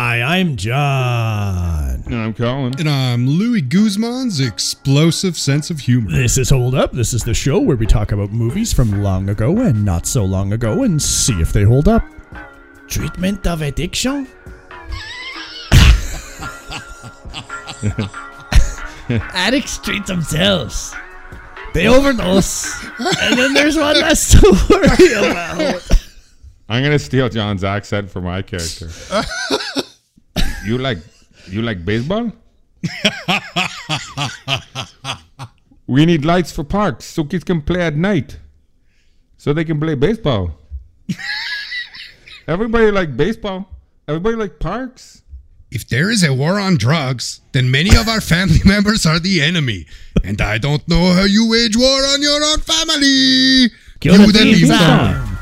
Hi, I'm Jon. And I'm Colin. And I'm Louis Guzman's explosive sense of humor. This is Hold Up. This is the show where we talk about movies from long ago and not so long ago and see if they hold up. Treatment of addiction? Addicts treat themselves. They overdose. and then there's one less to worry about. I'm gonna steal Jon's accent for my character. you like you like baseball? we need lights for parks so kids can play at night. So they can play baseball. Everybody like baseball. Everybody like parks. If there is a war on drugs, then many of our family members are the enemy. And I don't know how you wage war on your own family. Kill you the then thieves leave down.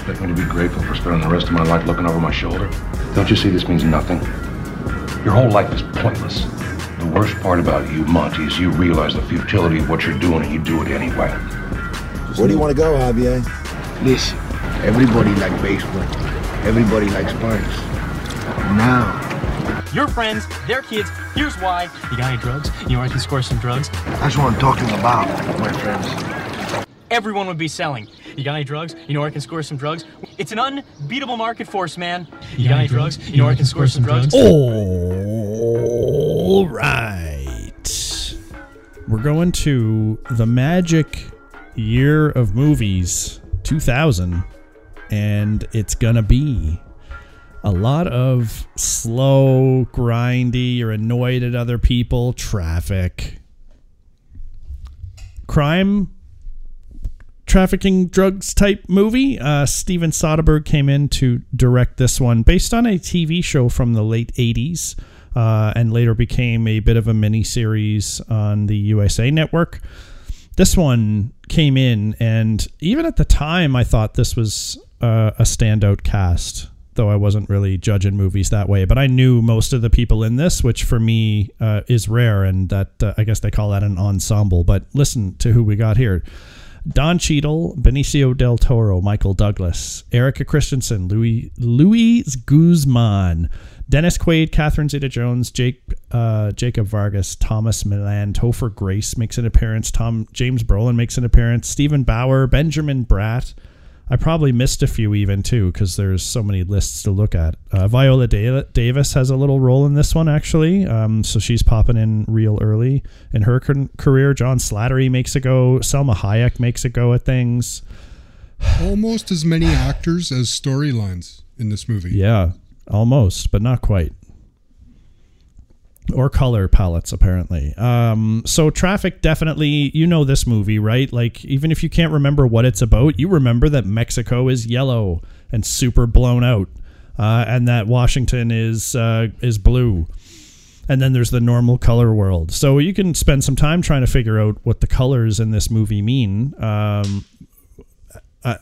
Expect me to be grateful for spending the rest of my life looking over my shoulder? Don't you see this means nothing? Your whole life is pointless. The worst part about you, Monty, is you realize the futility of what you're doing and you do it anyway. Where do you want to go, Javier? Listen, everybody likes baseball. Everybody likes parks. Now, Your friends, their kids, here's why. You got any drugs? You know where I can score some drugs? that's what I'm talking about, my friends. Everyone would be selling. You got any drugs? You know where I can score some drugs? It's an unbeatable market force, man. You got any drugs? You know where I can score some drugs? All right. We're going to the magic year of movies, 2000, and it's going to be a lot of slow, grindy, you're annoyed at other people, traffic, crime, trafficking drugs type movie. Uh, Steven Soderbergh came in to direct this one based on a TV show from the late 80s uh, and later became a bit of a mini series on the USA Network. This one came in, and even at the time, I thought this was uh, a standout cast. Though I wasn't really judging movies that way, but I knew most of the people in this, which for me uh, is rare, and that uh, I guess they call that an ensemble. But listen to who we got here: Don Cheadle, Benicio del Toro, Michael Douglas, Erika Christensen, Louis Luis Guzman, Dennis Quaid, Catherine Zeta-Jones, Jake uh, Jacob Vargas, Tomas Milian, Topher Grace makes an appearance. Tom James Brolin makes an appearance. Steven Bauer, Benjamin Bratt. I probably missed a few even too because there's so many lists to look at. Uh, Viola Da- Davis has a little role in this one actually, um, so she's popping in real early in her car- career. John Slattery makes a go. Salma Hayek makes a go at things. Almost as many actors as storylines in this movie. Yeah, almost, but not quite. Or color palettes, apparently. Um, so, Traffic definitely, you know this movie, right? Like, even if you can't remember what it's about, you remember that Mexico is yellow and super blown out, uh, and that Washington is uh, is blue. And then there's the normal color world. So, you can spend some time trying to figure out what the colors in this movie mean. Um, I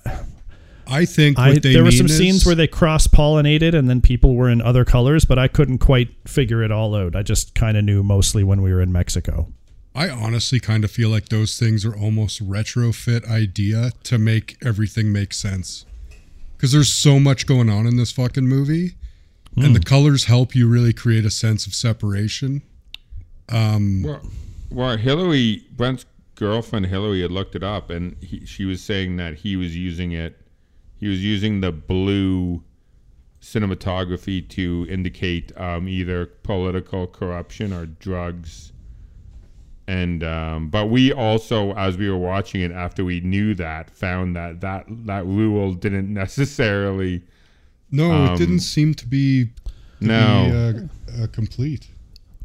think what I, they there were some is- scenes where they cross pollinated and then people were in other colors, but I couldn't quite figure it all out. I just kind of knew mostly when we were in Mexico. I honestly kind of feel like those things are almost retrofit idea to make everything make sense. Because there's so much going on in this fucking movie, and Hmm. the colors help you really create a sense of separation. Um, Well, well, Hillary Brent's girlfriend Hillary had looked it up, and he, she was saying that he was using it. He was using the blue cinematography to indicate um, either political corruption or drugs. And um, but we also, as we were watching it, after we knew that, found that that that rule didn't necessarily. no, Um, it didn't seem to be, to No. be uh, uh, complete.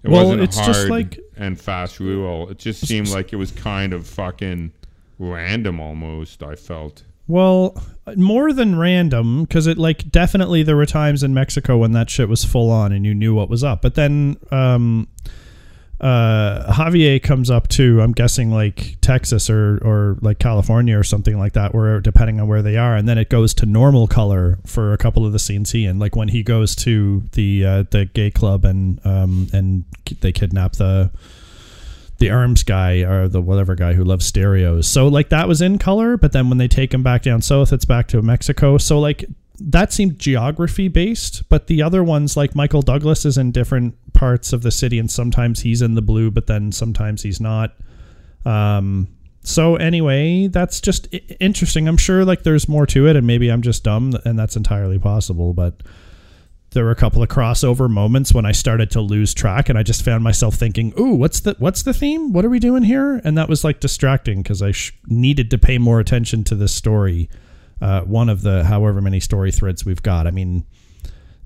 It Well, wasn't it's hard just like- and fast rule. It just seemed like it was kind of fucking random almost. I felt. Well, more than random, because it like definitely there were times in Mexico when that shit was full on and you knew what was up. But then um, uh, Javier comes up to, I'm guessing like Texas or or like California or something like that, where depending on where they are, and then it goes to normal color for a couple of the scenes he in. Like when he goes to the uh, the gay club and um and they kidnap the the arms guy or the whatever guy who loves stereos. So like that was in color, but then when they take him back down south, it's back to Mexico. So like that seemed geography based, but the other ones like Michael Douglas is in different parts of the city, and sometimes he's in the blue, but then sometimes he's not. Um, so anyway, that's just interesting. I'm sure like there's more to it, and maybe I'm just dumb, and that's entirely possible. But there were a couple of crossover moments when I started to lose track, and I just found myself thinking, "Ooh, what's the what's the theme? What are we doing here?" And that was like distracting because I sh- needed to pay more attention to this story. Uh, one of the however many story threads we've got. I mean,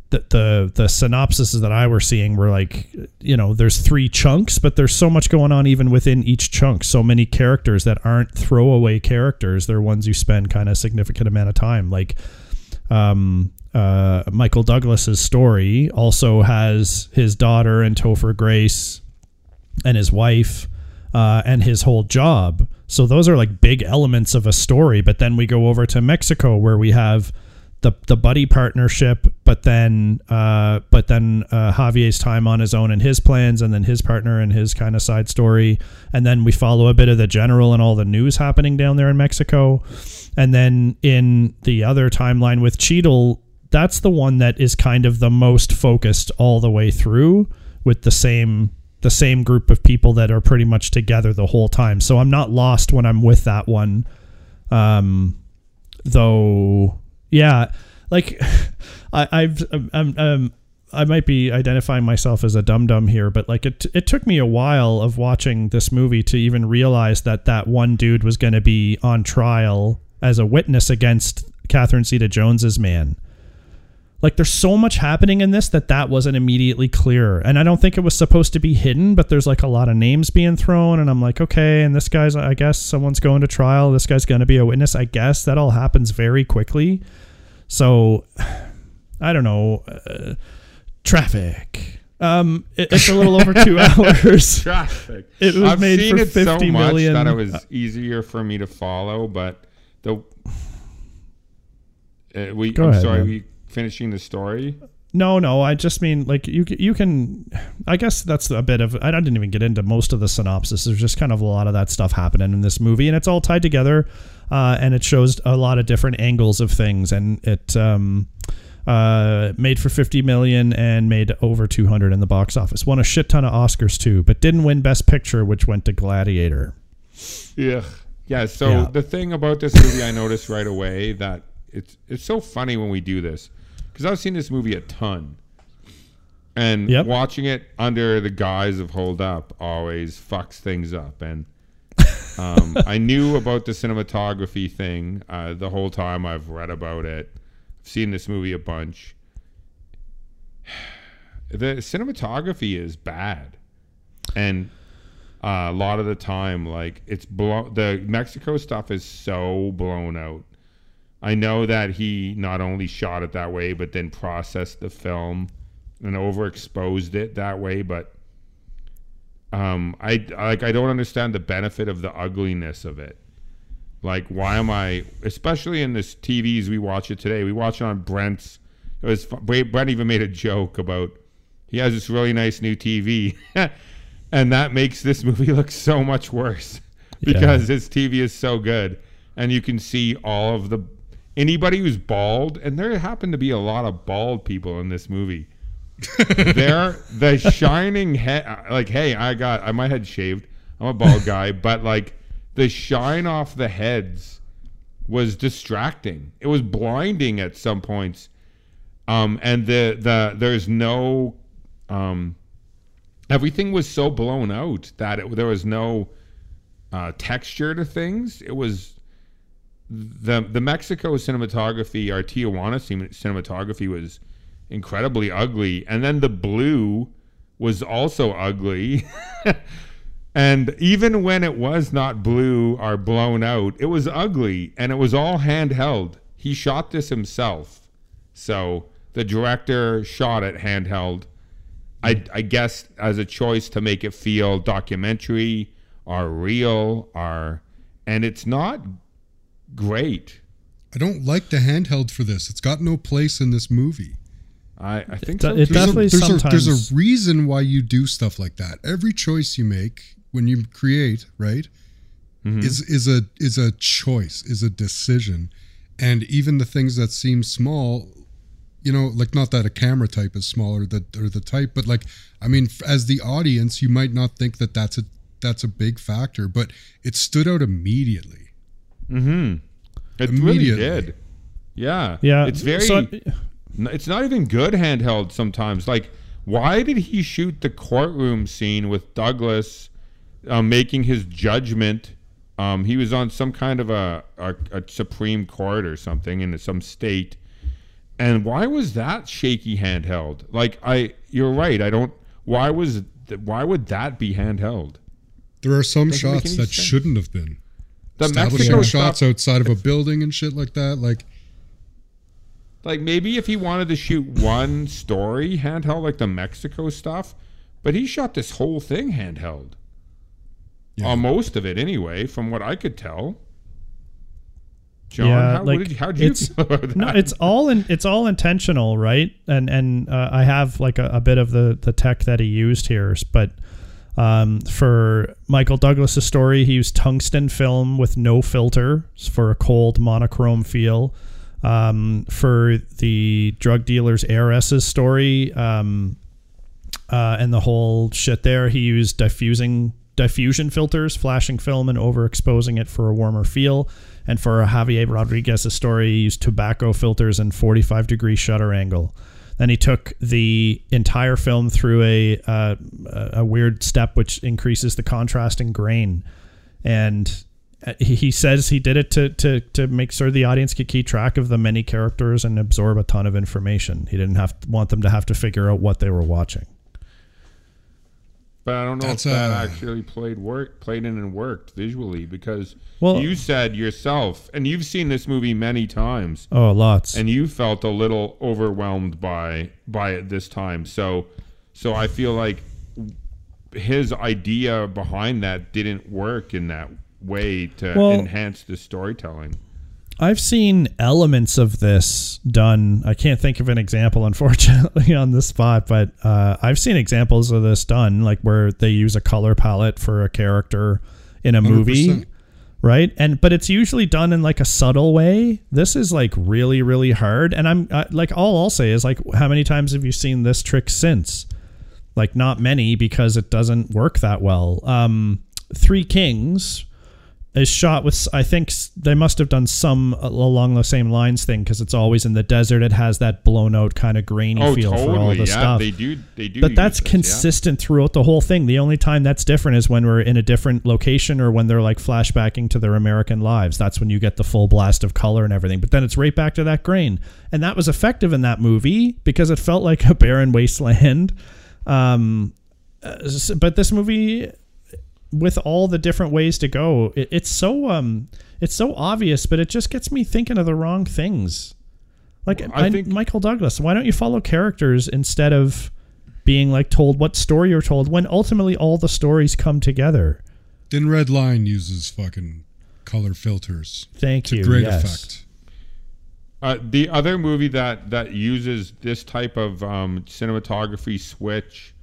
the the the synopsises that I were seeing were like, you know, there's three chunks, but there's so much going on even within each chunk. So many characters that aren't throwaway characters. They're ones you spend kind of significant amount of time. Like, um, uh, Michael Douglas's story also has his daughter and Topher Grace and his wife uh, and his whole job. So those are like big elements of a story. But then we go over to Mexico where we have the the buddy partnership, but then uh, but then uh, Javier's time on his own and his plans, and then his partner and his kind of side story, and then we follow a bit of the general and all the news happening down there in Mexico, and then in the other timeline with Cheadle, that's the one that is kind of the most focused all the way through with the same the same group of people that are pretty much together the whole time. So I'm not lost when I'm with that one. Um, though, yeah, like I, I've um, um, I might be identifying myself as a dum dum here, but like it it took me a while of watching this movie to even realize that that one dude was going to be on trial as a witness against Catherine Zeta Jones's man like there's so much happening in this that that wasn't immediately clear and i don't think it was supposed to be hidden but there's like a lot of names being thrown and i'm like okay and this guy's i guess someone's going to trial this guy's going to be a witness i guess that all happens very quickly so i don't know uh, traffic um it- it's a little over two hours Traffic. It was I've made seen for it so much million. that it was easier for me to follow, but the uh, we. Go I'm ahead, sorry. man. We finishing the story. No, no. I just mean like you. You can. I guess that's a bit of. I didn't even get into most of the synopsis. There's just kind of a lot of that stuff happening in this movie, and it's all tied together, uh, and it shows a lot of different angles of things, and it um, uh, made for 50 million and made over 200 in the box office. Won a shit ton of Oscars too, but didn't win Best Picture, which went to Gladiator. Yeah. Yeah. So Yeah. the thing about this movie, I noticed right away that it's it's so funny when we do this because I've seen this movie a ton, and Yep. watching it under the guise of Hold Up always fucks things up. And um, I knew about the cinematography thing uh, the whole time I've read about it. I've seen this movie a bunch. The cinematography is bad, and uh, a lot of the time like it's blown the mexico stuff is so blown out i know that he not only shot it that way but then processed the film and overexposed it that way but um i like i don't understand the benefit of the ugliness of it. Like why am i especially in this tvs we watch it today. We watch it on brent's. It was brent even made a joke about he has this really nice new tv and that makes this movie look so much worse because his TV is so good, and you can see all of the anybody who's bald, and there happen to be a lot of bald people in this movie. They're the shining head. Like, hey, I got I my head shaved. I'm a bald guy, but like the shine off the heads was distracting. It was blinding at some points. Um, and the the there's no um everything was so blown out that it, there was no uh, texture to things. It was the the Mexico cinematography, our Tijuana cinematography was incredibly ugly, and then the blue was also ugly. and even when it was not blue or blown out, it was ugly, and it was all handheld. He shot this himself, so the director shot it handheld. I, I guess as a choice to make it feel documentary or real or and it's not great. I don't like the handheld for this. It's got no place in this movie. I, I think It- so. it too. There's, Definitely a, there's, a, sometimes- there's a reason why you do stuff like that. Every choice you make when you create, right, Mm-hmm. is is a is a choice, is a decision, and even the things that seem small you know like not that a camera type is smaller the or the type but like i mean as the audience you might not think that that's a that's a big factor but it stood out immediately It really Immediately. did. Yeah. Yeah. It's very. so- n- it's not even good handheld sometimes. Like, why did he shoot the courtroom scene with Douglas um, making his judgment? Um, he was on some kind of a, a, a Supreme Court or something in some state. And why was that shaky handheld? Like, I, you're right. I don't. Why was? th- Why would that be handheld? there are some Doesn't shots that sense. shouldn't have been The establishing Mexico shots stuff, outside of a building and shit like that like like maybe if he wanted to shoot one story handheld, like the Mexico stuff, but he shot this whole thing handheld. Yeah. Uh, most of it, anyway, from what I could tell. Jon, Yeah, how, like, what did, how did you it's- feel about that? No, it's all in, it's all intentional, right? And and uh, I have like a, a bit of the the tech that he used here, but um, for Michael Douglas's story, he used tungsten film with no filter for a cold monochrome feel. Um, for the drug dealer's heiress's story, um, uh, and the whole shit there, he used diffusing diffusion filters, flashing film and overexposing it for a warmer feel. And for Javier Rodriguez's story, he used tobacco filters and 45 degree shutter angle. Then he took the entire film through a uh, a weird step which increases the contrast and grain. And uh, he says he did it to, to, to make sure the audience could keep track of the many characters and absorb a ton of information. He didn't have want them to have to figure out what they were watching. But I don't know That's, if that uh, actually played work played in and worked visually because Well- you said yourself, and you've seen this movie many times, Oh, lots. and you felt a little overwhelmed by by it this time. So so I feel like his idea behind that didn't work in that way to Well- enhance the storytelling. I've seen elements of this done. I can't think of an example, unfortunately, on the spot, but uh, I've seen examples of this done, like where they use a color palette for a character in a movie, 100%. right? And but it's usually done in like a subtle way. This is like really, really hard. And I'm uh, like, all I'll say is like, how many times have you seen this trick since? Like, not many because it doesn't work that well. Um, Three Kings is shot with i think they must have done some along the same lines thing because it's always in the desert it has that blown out kind of grainy Oh, feel for all the Yeah, stuff they do. They do. but that's this, yeah. consistent throughout the whole thing the only time that's different is when we're in a different location or when they're like flashbacking to their american lives that's when you get the full blast of color and everything but then it's right back to that grain and that was effective in that movie because it felt like a barren wasteland um, uh, but this movie with all the different ways to go it, it's so um it's so obvious but it just gets me thinking of the wrong things like I I think- michael douglas why don't you follow characters instead of being like told what story you're told when ultimately all the stories come together Thin Red Line uses fucking color filters thank to you great yes. effect. Uh, the other movie that that uses this type of um, cinematography switch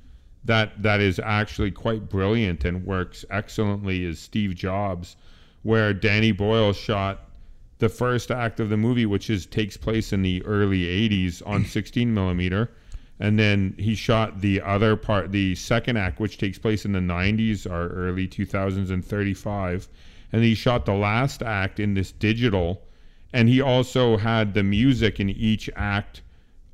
that that is actually quite brilliant and works excellently is Steve Jobs, where Danny Boyle shot the first act of the movie, which is takes place in the early '80s on 16 millimeter, and then he shot the other part, the second act, which takes place in the '90s or early 2000s and 35, and he shot the last act in this digital. And he also had the music in each act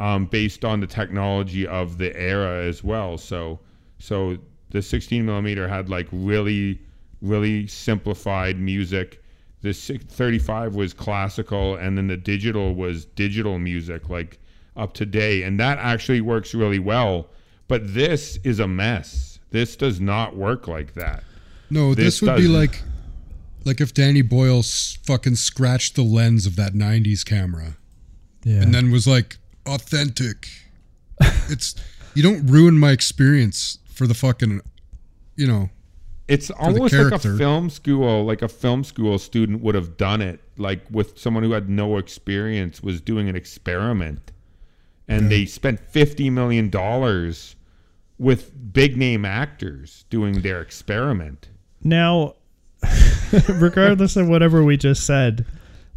um, based on the technology of the era as well. So, so the 16 millimeter had like really, really simplified music. The 35 was classical, and then the digital was digital music, like up to date, and that actually works really well. But this is a mess. This does not work like that. No, This this, would be like like if Danny Boyle s- fucking scratched the lens of that 90s camera yeah and then was like authentic. it's you don't ruin my experience for the fucking you know. It's almost like a film school, like a film school student would have done it, like with someone who had no experience was doing an experiment, and they spent fifty million dollars with big name actors doing their experiment. Now, regardless of whatever we just said,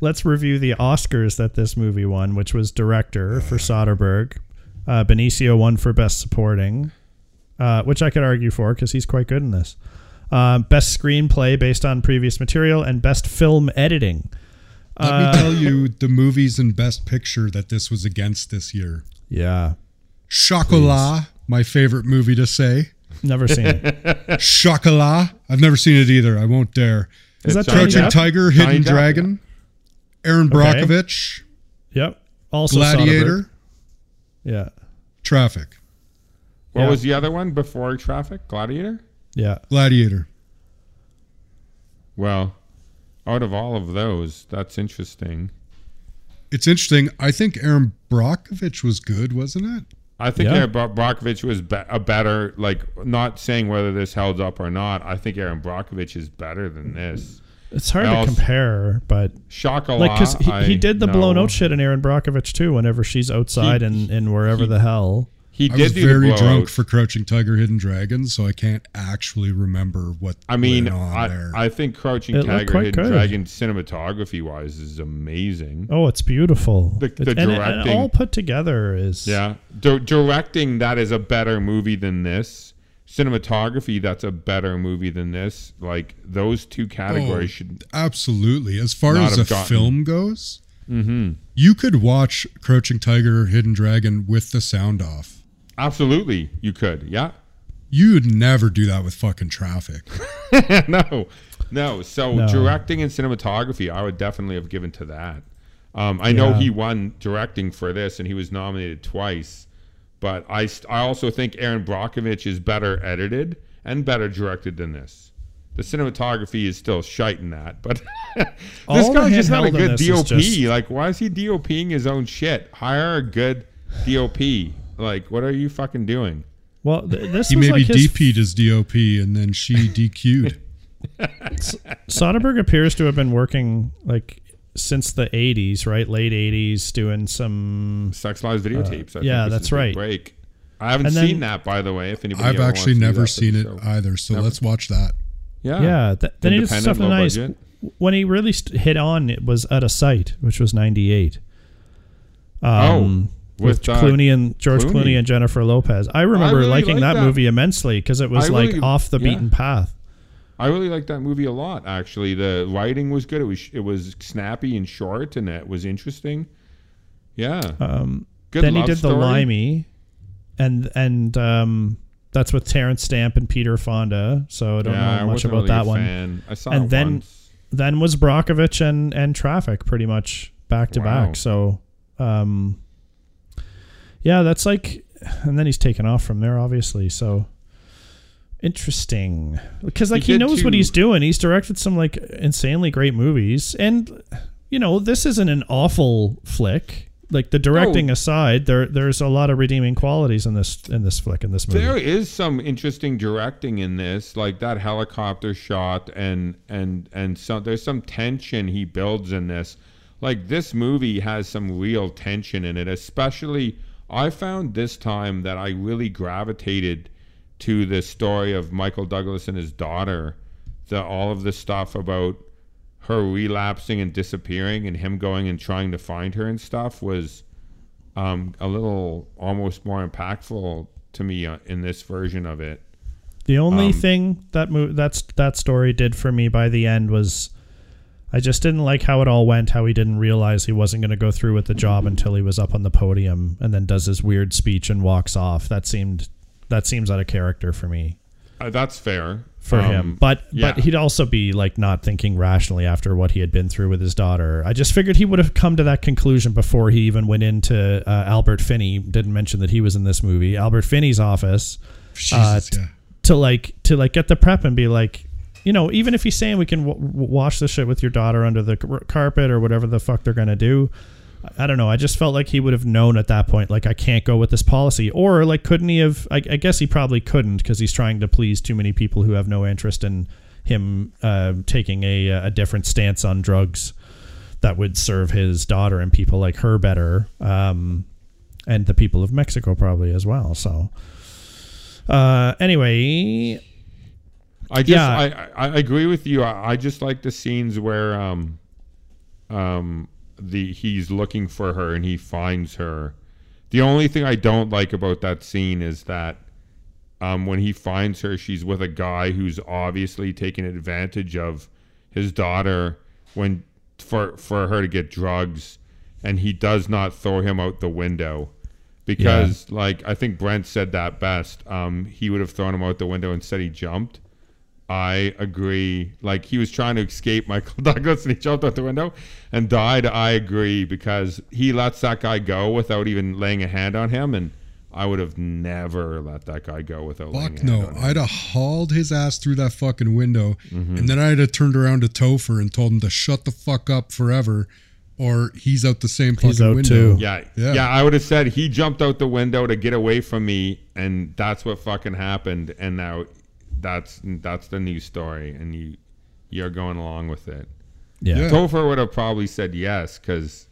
let's review the Oscars that this movie won, which was director for Soderbergh. Uh, Benicio won for best supporting, uh, which I could argue for because he's quite good in this. Uh, best screenplay based on previous material and best film editing. Let Uh, me tell you the movies and Best Picture that this was against this year. Yeah, Chocolat, my favorite movie to say. never seen it. Chocolat. I've never seen it either. I won't dare. Is that It's Crouching Tiger, Hidden Depp. Dragon, Erin Okay. Brockovich, Yep. Also Gladiator, Soderbergh. Yeah. Traffic. What Yeah. was the other one before Traffic? Gladiator? Yeah. Gladiator. Well, out of all of those, that's interesting. It's interesting. I think Erin Brockovich was good, wasn't it? I think Yeah. Erin Bro- Brockovich was be- a better, like, not saying whether this held up or not. I think Erin Brockovich is better than this. It's hard I to compare, but shock Chocolat. like because he, he did the know. blown out shit in Erin Brockovich too. Whenever she's outside He- and in wherever he- the hell. He I did was do the very blowout. drunk for Crouching Tiger, Hidden Dragon, so I can't actually remember what I mean, went on I, there. I think Crouching It Tiger, Hidden good. Dragon, cinematography wise, is amazing. Oh, it's beautiful. The- It- the and, it- and directing- all put together is Yeah, Di- directing that is a better movie than this. Cinematography, that's a better movie than this. Like those two categories Oh, should. Absolutely. As far as have a gotten- film goes, Mm-hmm. you could watch Crouching Tiger, Hidden Dragon with the sound off. Absolutely, you could. Yeah. You'd never do that with fucking traffic. no, no. So No. directing and cinematography, I would definitely have given to that. Um, I know he won directing for this, and he was nominated twice. But I, I also think Erin Brockovich is better edited and better directed than this. The cinematography is still shite in that, but this All guy's just not a good DOP. just- Like, why is he DOPing his own shit? Hire a good DOP. Like, what are you fucking doing? Well, th- this He maybe like his, DP'd his DOP and then she DQ'd. Soderbergh appears to have been working like since the 80s, right? Late 80s, doing some. Sex Lies videotapes. I Uh, yeah, think that's right. Break. I haven't And then- seen that, by the way. If anybody, I've ever actually wants to do never that, seen it so- either, so Never. let's watch that. Yeah, Yeah, th- then he did Independent, stuff low nice. budget. When he really st- hit on, it was Out of Sight, which was 98. Um, Oh, with, with, uh, Clooney and George Clooney. Clooney. and Jennifer Lopez. I remember really liking that, that. movie immensely because it was I like really- off the yeah. beaten path. I really liked that movie a lot. Actually, the writing was good. It was it was snappy and short, and it was interesting. Yeah, Um, good. then he did the story. Limey, and and um, that's with Terence Stamp and Peter Fonda. So I don't Yeah, know much about really that one. fan. I saw And then- once. Then was Brockovich and and Traffic pretty much back to Wow. back. So, um, yeah, that's like, and then he's taken off from there, obviously. So. Interesting, because like he, did knows what he's doing. He's directed some like insanely great movies, and you know this isn't an awful flick. Like the directing No. aside, there there's a lot of redeeming qualities in this in this flick in this movie. There is some interesting directing in this, like that helicopter shot, and and and so there's some tension he builds in this. Like this movie has some real tension in it, especially. I found this time that I really gravitated to the story of Michael Douglas and his daughter, the all of the stuff about her relapsing and disappearing, and him going and trying to find her and stuff was um, a little almost more impactful to me uh, in this version of it. The only Um, thing that mo- that's that story did for me by the end was I just didn't like how it all went. How he didn't realize he wasn't going to go through with the job until he was up on the podium, and then does his weird speech and walks off. That seemed that seems out of character for me Uh, that's fair for Um, him. But yeah. but he'd also be like not thinking rationally after what he had been through with his daughter. I just figured he would have come to that conclusion before he even went into uh, Albert Finney. Didn't mention that he was in this movie. Albert Finney's office Jesus, t- yeah. to like to like get the prep and be like, you know, even if he's saying we can w- w- wash the shit with your daughter under the c- carpet or whatever the fuck they're gonna do. I- don't know. I just felt like he would have known at that point, like I can't go with this policy, or like couldn't he have? I, I guess he probably couldn't because he's trying to please too many people who have no interest in him uh, taking a a different stance on drugs that would serve his daughter and people like her better, um, and the people of Mexico probably as well. So, uh, anyway, I just Yeah. I, I I agree with you. I, I just like the scenes where um um, the he's looking for her and he finds her. The only thing I don't like about that scene is that um, when he finds her, she's with a guy who's obviously taking advantage of his daughter when for for her to get drugs, and he does not throw him out the window because, like I think Brent said that best. Um, he would have thrown him out the window instead he jumped. I agree. Like he was trying to escape Michael Douglas and he jumped out the window and died. I agree because he lets that guy go without even laying a hand on him, and I would have never let that guy go without laying a Fuck hand no. on him. I'd have hauled his ass through that fucking window Mm-hmm. and then I'd have turned around to Topher and told him to shut the fuck up forever or he's out the same fucking He's out window. too. Yeah, Yeah. yeah, I would have said he jumped out the window to get away from me, and that's what fucking happened. And now that's that's the new story, and you you're going along with it. Yeah. Yeah. Topher would have probably said yes because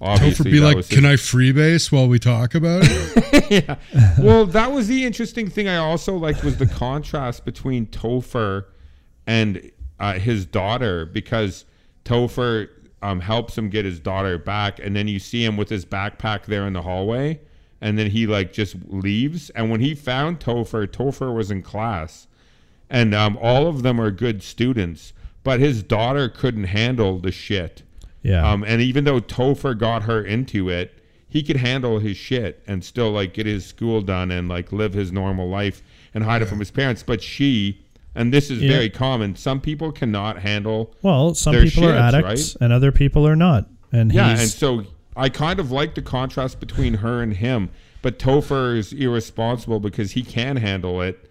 Topher obviously be like, "Can his- I freebase while we talk about it?" yeah. well, that was the interesting thing I also liked was the contrast between Topher and uh, his daughter because Topher um, helps him get his daughter back, and then you see him with his backpack there in the hallway, and then he like just leaves. And when he found Topher, Topher was in class, and um, all of them are good students, but his daughter couldn't handle the shit. Yeah. Um, and even though Topher got her into it, he could handle his shit and still like get his school done and like live his normal life and hide it from his parents. But she, and this is Yeah. very common, some people cannot handle. well, some people are addicts right? and other people are not. And Yeah, he's, and so I kind of like the contrast between her and him. But Topher is irresponsible because he can handle it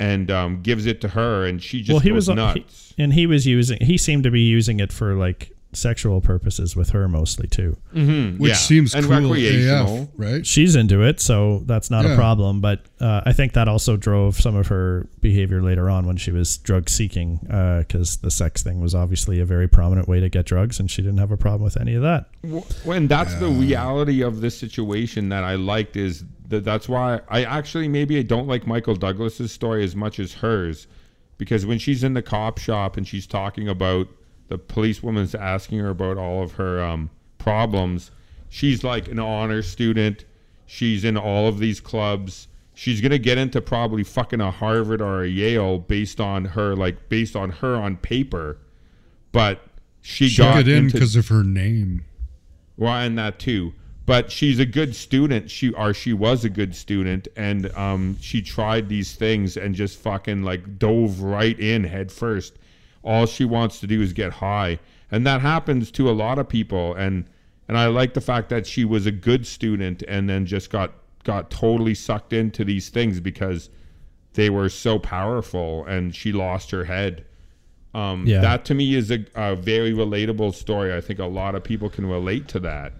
and um, gives it to her, and she just well, he was he- nuts. and he was using. He seemed to be using it for like sexual purposes with her mostly too. Which Yeah, seems and cool recreational. AF, right? She's into it, so that's not a problem. But uh, I think that also drove some of her behavior later on when she was drug seeking, because the sex thing was obviously a very prominent way to get drugs, and she didn't have a problem with any of that. when that's the reality of this situation that I liked is that that's why I actually maybe I don't like Michael Douglas's story as much as hers because when she's in the cop shop and she's talking about the policewoman's asking her about all of her um, problems, she's like an honor student. She's in all of these clubs. She's gonna get into probably fucking a Harvard or a Yale based on her like based on her on paper, but she, She got got in because of her name. well, and that too. But she's a good student. She or she was a good student, and um, she tried these things and just fucking like dove right in head first. All she wants to do is get high, and that happens to a lot of people. And and I like the fact that she was a good student and then just got got totally sucked into these things because they were so powerful, and she lost her head. Um, Yeah. That to me is a, a very relatable story. I think a lot of people can relate to that.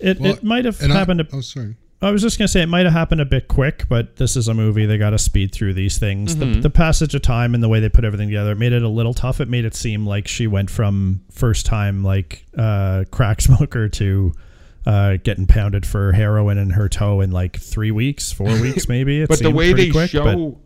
It, Well, it might have and I- happened. to, oh, sorry. I was just gonna say it might have happened a bit quick, but this is a movie. They got to speed through these things. Mm-hmm. The, the passage of time and the way they put everything together it made it a little tough. It made it seem like she went from first time like uh, crack smoker to uh, getting pounded for heroin in her toe in like three weeks, four weeks maybe. But the way they quick, show, but-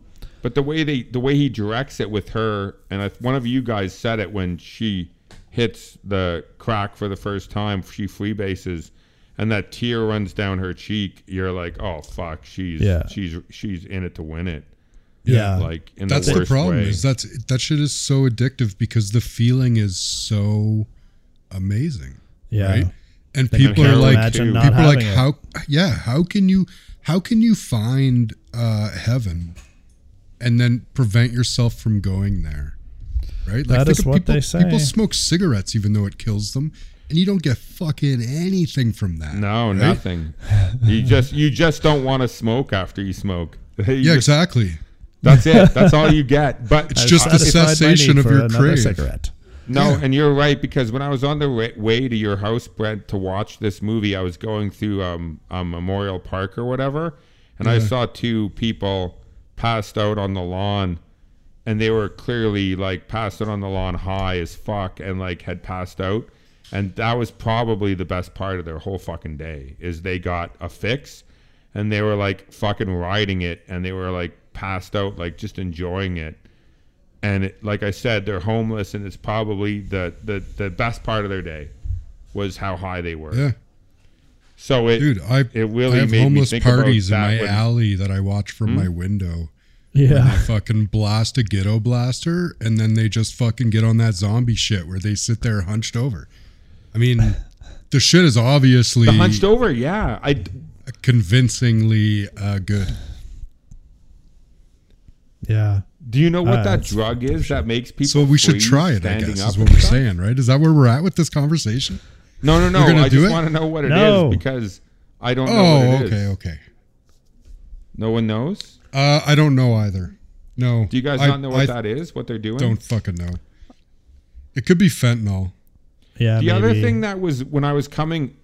but, the way they the way he directs it with her, and I, one of you guys said it when she hits the crack for the first time, she freebases, and that tear runs down her cheek. You're like, oh fuck, she's Yeah. she's she's in it to win it. yeah, Like in That's the the problem. way. Is that's that shit is so addictive because the feeling is so amazing. yeah. Right? And They people are like, people are like, it. how? Yeah, how can you? How can you find uh, heaven and then prevent yourself from going there? Right? That think is of what people, they say. People smoke cigarettes even though it kills them, and you don't get fucking anything from that. no, right? nothing. you just you just don't want to smoke after you smoke. You Yeah, just- exactly. That's it. That's all you get. But It's just the cessation of your crave. cigarette. No, Yeah. and you're right because when I was on the way to your house, Brent, to watch this movie, I was going through um, um Memorial Park or whatever, and I saw two people passed out on the lawn, and they were clearly like passed out on the lawn high as fuck, and like had passed out, and that was probably the best part of their whole fucking day is they got a fix, and they were like fucking riding it, and they were like passed out, like just enjoying it and it, like I said, they're homeless, and it's probably the, the the best part of their day. was how high they were. Yeah, So it dude, I it really I have made me homeless think about parties in my when- alley that I watch from Hmm? my window. Yeah. They fucking blast a ghetto blaster, and then they just fucking get on that zombie shit where they sit there hunched over. I mean, the shit is obviously the hunched over. Yeah, I convincingly uh, good. Yeah. do you know what Uh, that drug is that makes people? So we should try it. I guess is what we're stuff? saying, right? Is that where we're at with this conversation? No, no, no. We're I do just it? want to know what it is No. because I don't know Oh, what it is. okay, okay. No one knows. Uh, I don't know either. No. Do you guys I- not know what I that is? What they're doing? Don't fucking know. It could be fentanyl. Yeah. the other thing that was when I was coming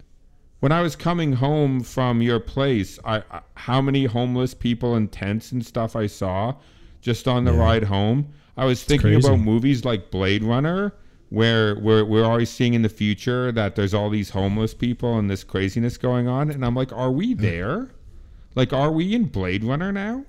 when I was coming home from your place, I, I how many homeless people in tents and stuff I saw just on the ride home. I was thinking about movies like Blade Runner where we're we're always seeing in the future that there's all these homeless people and this craziness going on and I'm like, are we there? Like are we in Blade Runner now?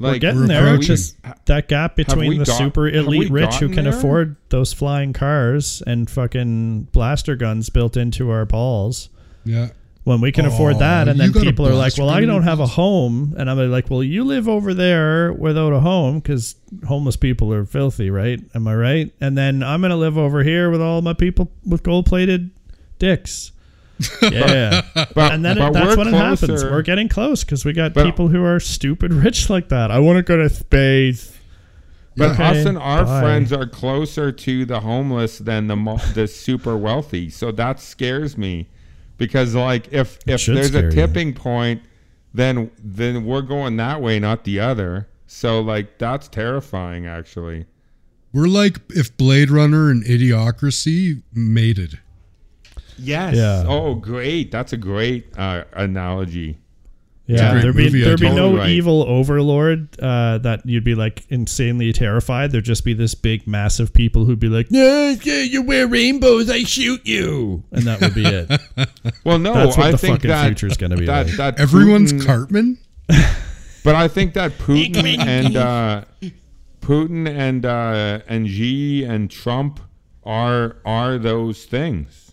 We're getting there. approaching. Just that gap between the got- super elite rich who can there? afford those flying cars and fucking blaster guns built into our balls. Yeah. When we can afford Oh, that, and then people are like, "Well, I don't have a home," and I'm like, "Well, you live over there without a home because homeless people are filthy, right? Am I right?" And then I'm gonna live over here with all my people with gold plated dicks. Yeah, but, and then but it, that's we're when it happens. We're getting close because we got But- people who are stupid rich like that. I want to go to space. But Okay, us and our bye. friends are closer to the homeless than the the super wealthy, so that scares me. Because like if if there's scare a you. tipping point, then then we're going that way, not the other. So like that's terrifying, actually. We're like if Blade Runner and Idiocracy mated. Yes. Yeah. Oh, great. That's a great uh, analogy. Yeah, there'd be movie there'd be idea. no right. evil overlord uh, that you'd be like insanely terrified. There'd just be this big, massive people who'd be like, "Yeah, yeah, you wear rainbows, I shoot you," and that would be it. Well, no, That's what I the think fucking that future's gonna be that, like. that Everyone's Putin- Cartman. But I think that Putin and uh, Putin and uh, and Xi and Trump are are those things.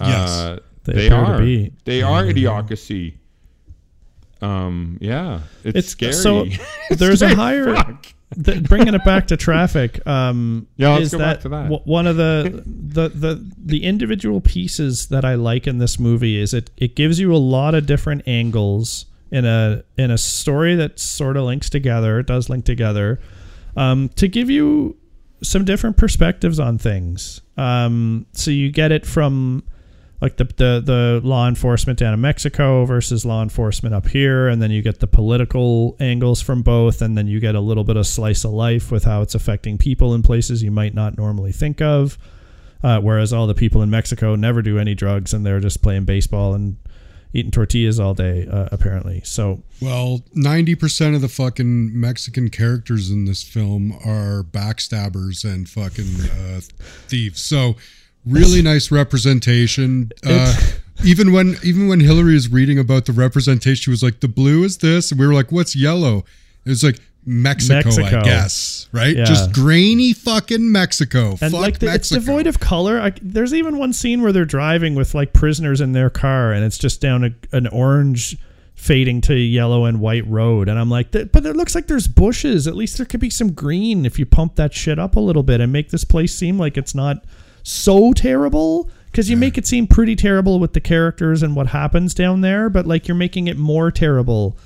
Yes. uh, They they, are. They are idiocracy. Um, yeah, it's, It's scary. so It's there's a higher bringing it back to traffic. Um, Yeah, is go that back to that. w- one of the, the the the individual pieces that I like in this movie is it it gives you a lot of different angles in a in a story that sort of links together. It does link together um, to give you some different perspectives on things. Um, so you get it from like the, the the law enforcement down in Mexico versus law enforcement up here, and then you get the political angles from both, and then you get a little bit of slice of life with how it's affecting people in places you might not normally think of. Uh, whereas all the people in Mexico never do any drugs, and they're just playing baseball and eating tortillas all day, uh, apparently. So Well, ninety percent of the fucking Mexican characters in this film are backstabbers and fucking uh, thieves. So, really nice representation. Uh, even when even when Hillary is reading about the representation, she was like, "The blue is this," and we were like, "What's yellow?" It was like Mexico, Mexico. I guess, right? Yeah. Just grainy fucking Mexico. and Fuck like the, it's devoid of color. I, there's even one scene where they're driving with like prisoners in their car, and it's just down a, an orange fading to yellow and white road, and I'm like, but it looks like there's bushes. At least there could be some green if you pump that shit up a little bit and make this place seem like it's not so terrible. Because you make it seem pretty terrible with the characters and what happens down there, but like you're making it more terrible,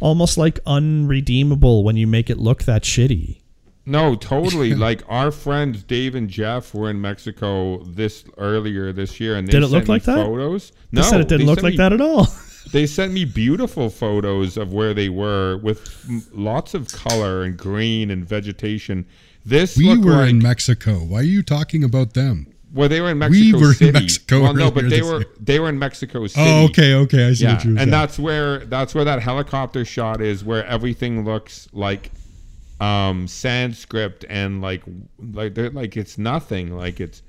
almost like unredeemable when you make it look that shitty. No, totally. like our friends Dave and Jeff were in Mexico this earlier this year, and they Did it look sent me like that? Photos. They said it didn't look like me- that at all. They sent me beautiful photos of where they were with m- lots of color and green and vegetation. This We were like, in Mexico. Why are you talking about them? well, they were in Mexico We were in City. Mexico well, no, but they were year. they were in Mexico City. Oh, okay, okay. I see Yeah, what you were and that's where that's where that helicopter shot is, where everything looks like um Sanskrit and like like they're like it's nothing. Like it's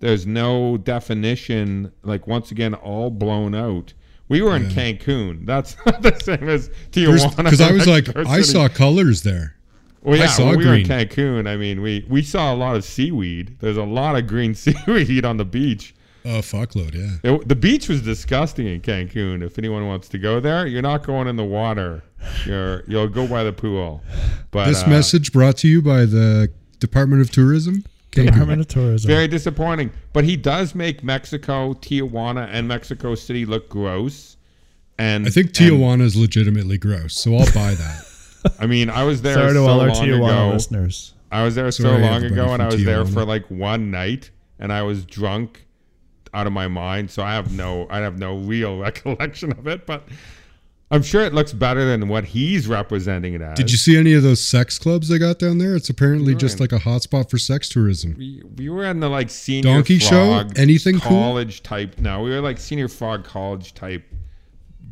there's no definition. Like once again, all blown out. We were in Cancun. That's not the same as Tijuana. because I was like, I saw colors there. Well, I yeah, saw when we were in. Cancun. I mean, we we saw a lot of seaweed. There's a lot of green seaweed on the beach. A fuckload, yeah. It- the beach was disgusting in Cancun. If anyone wants to go there, you're not going in the water. You're you'll go by the pool. But This uh, message brought to you by the Department of Tourism. Cancun. Department of Tourism. very disappointing. But he does make Mexico, Tijuana, and Mexico City look gross. And I think and- Tijuana is legitimately gross, so I'll buy that. I mean, I was there Sorry to so all our long Tijuana ago. listeners. I was there so Sorry, long everybody ago, and from I was there Tijuana. for like one night, and I was drunk out of my mind. So I have no, I have no real recollection of it. But I'm sure it looks better than what he's representing it as. Did you see any of those sex clubs they got down there? It's apparently You're just right. like a hotspot for sex tourism. We, we were in the like senior Donkey show? frog Anything cool? college type. No, we were like senior frog college type,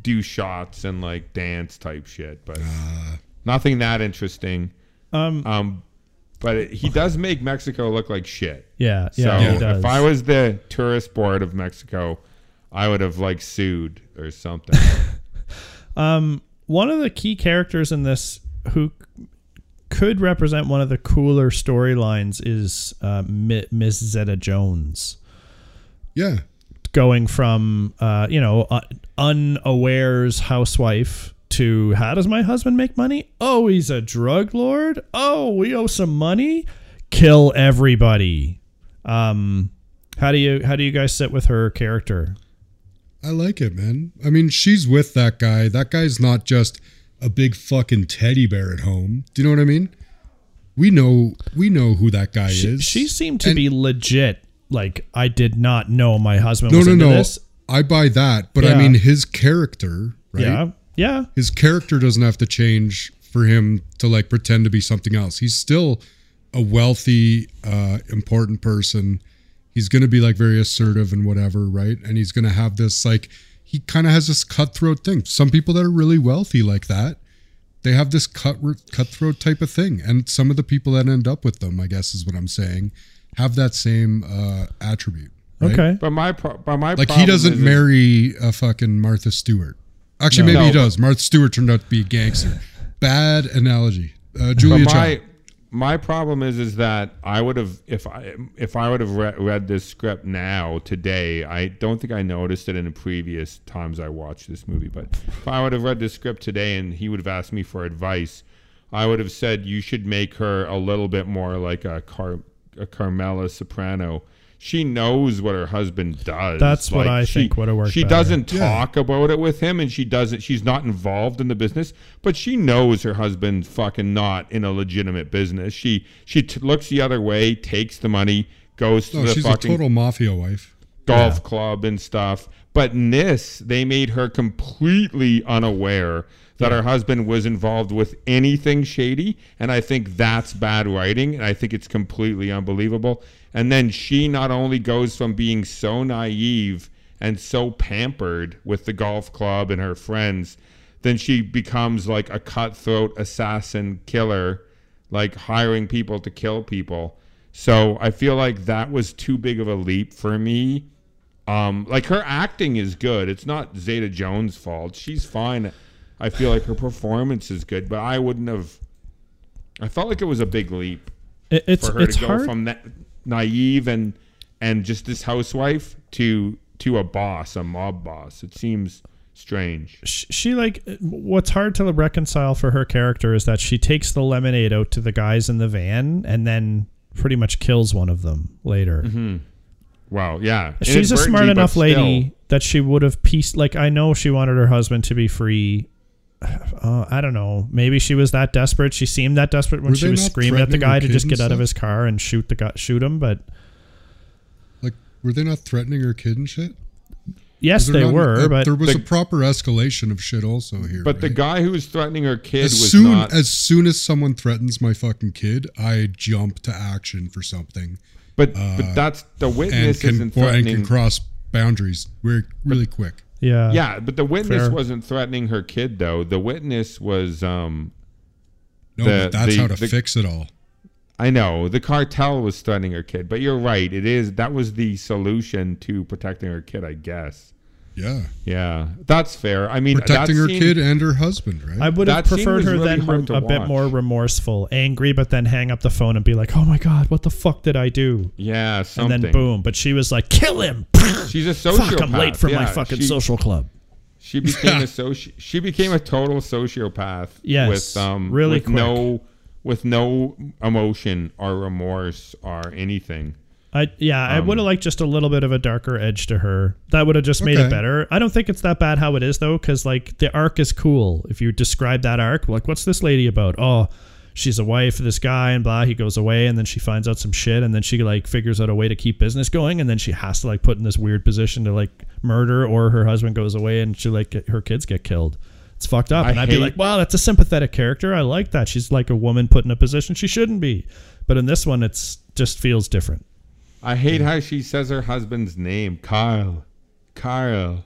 do shots and like dance type shit, but Uh. Nothing that interesting. Um, Um, but it, he does make Mexico look like shit. yeah, So yeah, he does. if I was the tourist board of Mexico, I would have like sued or something. Um, one of the key characters in this who could represent one of the cooler storylines is uh, Miss Zeta Jones. Yeah. going from uh, you know uh, unawares housewife to how does my husband make money? Oh, he's a drug lord. Oh, we owe some money. Kill everybody. Um, how do you how do you guys sit with her character? I like it, man. I mean, she's with that guy. That guy's not just a big fucking teddy bear at home. Do you know what I mean? We know we know who that guy She, is. she seemed to And- be legit. Like I did not know my husband No, was no, into no. this. I buy that, but I mean his character, right? Yeah, yeah. His character doesn't have to change for him to like pretend to be something else. He's still a wealthy, uh, important person. He's going to be like very assertive and whatever, right? And he's going to have this like he kind of has this cutthroat thing. Some people that are really wealthy like that, they have this cut cutthroat type of thing, and some of the people that end up with them, I guess, is what I'm saying, have that same uh, attribute. right? Okay. but my pro- but my Like he doesn't is- is- marry a fucking Martha Stewart. Actually, No. maybe he No, but- does. Martha Stewart turned out to be a gangster. Bad analogy. Uh, But Julia my Child. my problem is is that I would have if I if I would have re- read this script now today. I don't think I noticed it in the previous times I watched this movie. But if I would have read this script today and he would have asked me for advice, I would have said you should make her a little bit more like a Car a Carmela Soprano. She knows what her husband does. That's what I she- think would've worked She better. doesn't Yeah. talk about it with him and she doesn't she's not involved in the business but she knows her husband's fucking not in a legitimate business she she t- looks the other way takes the money goes to No, the she's a fucking total mafia wife. golf club and stuff but in this they made her completely unaware that her husband was involved with anything shady and i think that's bad writing and i think it's completely unbelievable and then she not only goes from being so naive and so pampered with the golf club and her friends then she becomes like a cutthroat assassin killer like hiring people to kill people so i feel like that was too big of a leap for me um, like her acting is good. It's not Zeta Jones' fault. She's fine. I feel like her performance is good, but I wouldn't have. I felt like it was a big leap It, it's for her it's to go hard. from that naive and and just this housewife to to a boss, a mob boss. It seems strange. sh- she like what's hard to reconcile for her character is that she takes the lemonade out to the guys in the van and then pretty much kills one of them later. Mm-hmm. Wow, yeah. She's a smart enough lady still. that she would have pieced. Like I know she wanted her husband to be free. Uh, I don't know. Maybe she was that desperate. She seemed that desperate when Were she was screaming at the guy to just get out of his car and shoot the guy, shoot him. But Like, were they not threatening her kid and shit? yes, they not- were. uh, but there was The- a proper escalation of shit also here. But the guy who was threatening her kid as was soon not. as soon as someone threatens my fucking kid, I jump to action for something but but that's the and witness can isn't or- and can cross boundaries really really quick. Yeah, yeah, but the witness Fair. wasn't threatening her kid though. The witness was um No, The- but that's the- how to the- fix it all. I know the cartel was threatening her kid, but you're right. It is that was the solution to protecting her kid, I guess. Yeah. Yeah, that's fair. I mean, Protecting her scene- kid and her husband, right? I would have That scene preferred her really then hard re- to a bit more remorseful, angry, but then hang up the phone and be like, "Oh my god, what the fuck did I do?" Yeah, something. And then boom, but she was like, "Kill him!" She's a Fuck, sociopath. I'm late for my fucking she- social club. She became a soci- She became a total sociopath. Yes, with um, really with quick. no, with no emotion or remorse or anything. I yeah, I Um, would have liked just a little bit of a darker edge to her. That would have just made it better. I don't think it's that bad how it is though, because like the arc is cool. If you describe that arc, like what's this lady about? Oh, she's a wife of this guy and blah. He goes away and then she finds out some shit and then she like figures out a way to keep business going and then she has to like put in this weird position to like murder or her husband goes away and she like her kids get killed. It's fucked up. I and I'd be like, wow, that's a sympathetic character. I like that. She's like a woman put in a position she shouldn't be. But in this one, it's just feels different. I hate how she says her husband's name, Kyle, Kyle,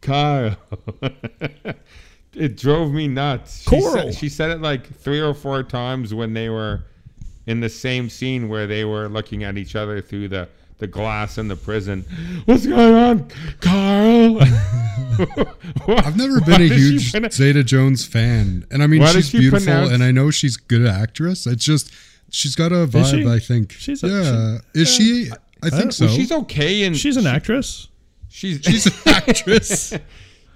Kyle. it drove me nuts. She Coral. said, she said it like three or four times when they were in the same scene where they were looking at each other through the, the glass in the prison. What's going on, Carl? I've never been a huge Zeta Jones fan, and I mean she's she beautiful, and I know she's a good actress. It's just she's got a vibe. I think. She's a- yeah. is she? I think so. Well, she's okay, and She's an actress. she's She's an actress.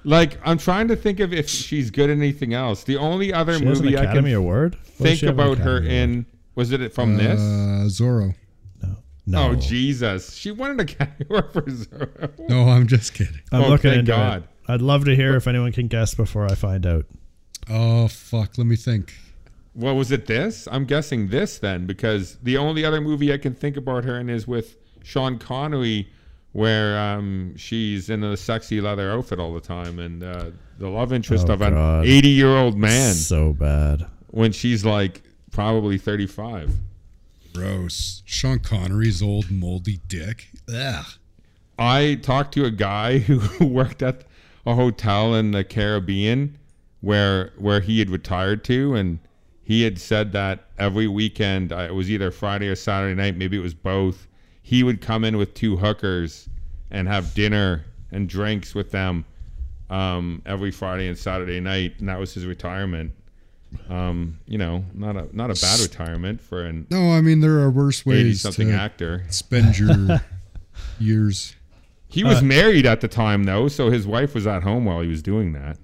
like I'm trying to think of if she's good at anything else. The only other She has an movie I can Award. What does think she about her Award? in was it from this? Uh, Zorro. No, No. Oh Jesus! She won an Academy Award for Zorro. No, I'm just kidding. I'm Oh, looking thank into God. it. I'd love to hear if anyone can guess before I find out. Oh fuck. Let me think. What was it? This? I'm guessing this then, because the only other movie I can think about her in is with Sean Connery, where um, she's in a sexy leather outfit all the time, and uh, the love interest Oh, of an 80 year old man So bad. when she's like probably 35. Gross. Sean Connery's old moldy dick. Ugh. I talked to a guy who worked at a hotel in the Caribbean where where he had retired to and he had said that every weekend uh, it was either Friday or Saturday night maybe it was both he would come in with two hookers and have dinner and drinks with them um, every Friday and Saturday night and that was his retirement um, you know not a not a bad retirement for an No, I mean there are worse 80 ways something to actor spend your years. He was married at the time, though, so his wife was at home while he was doing that.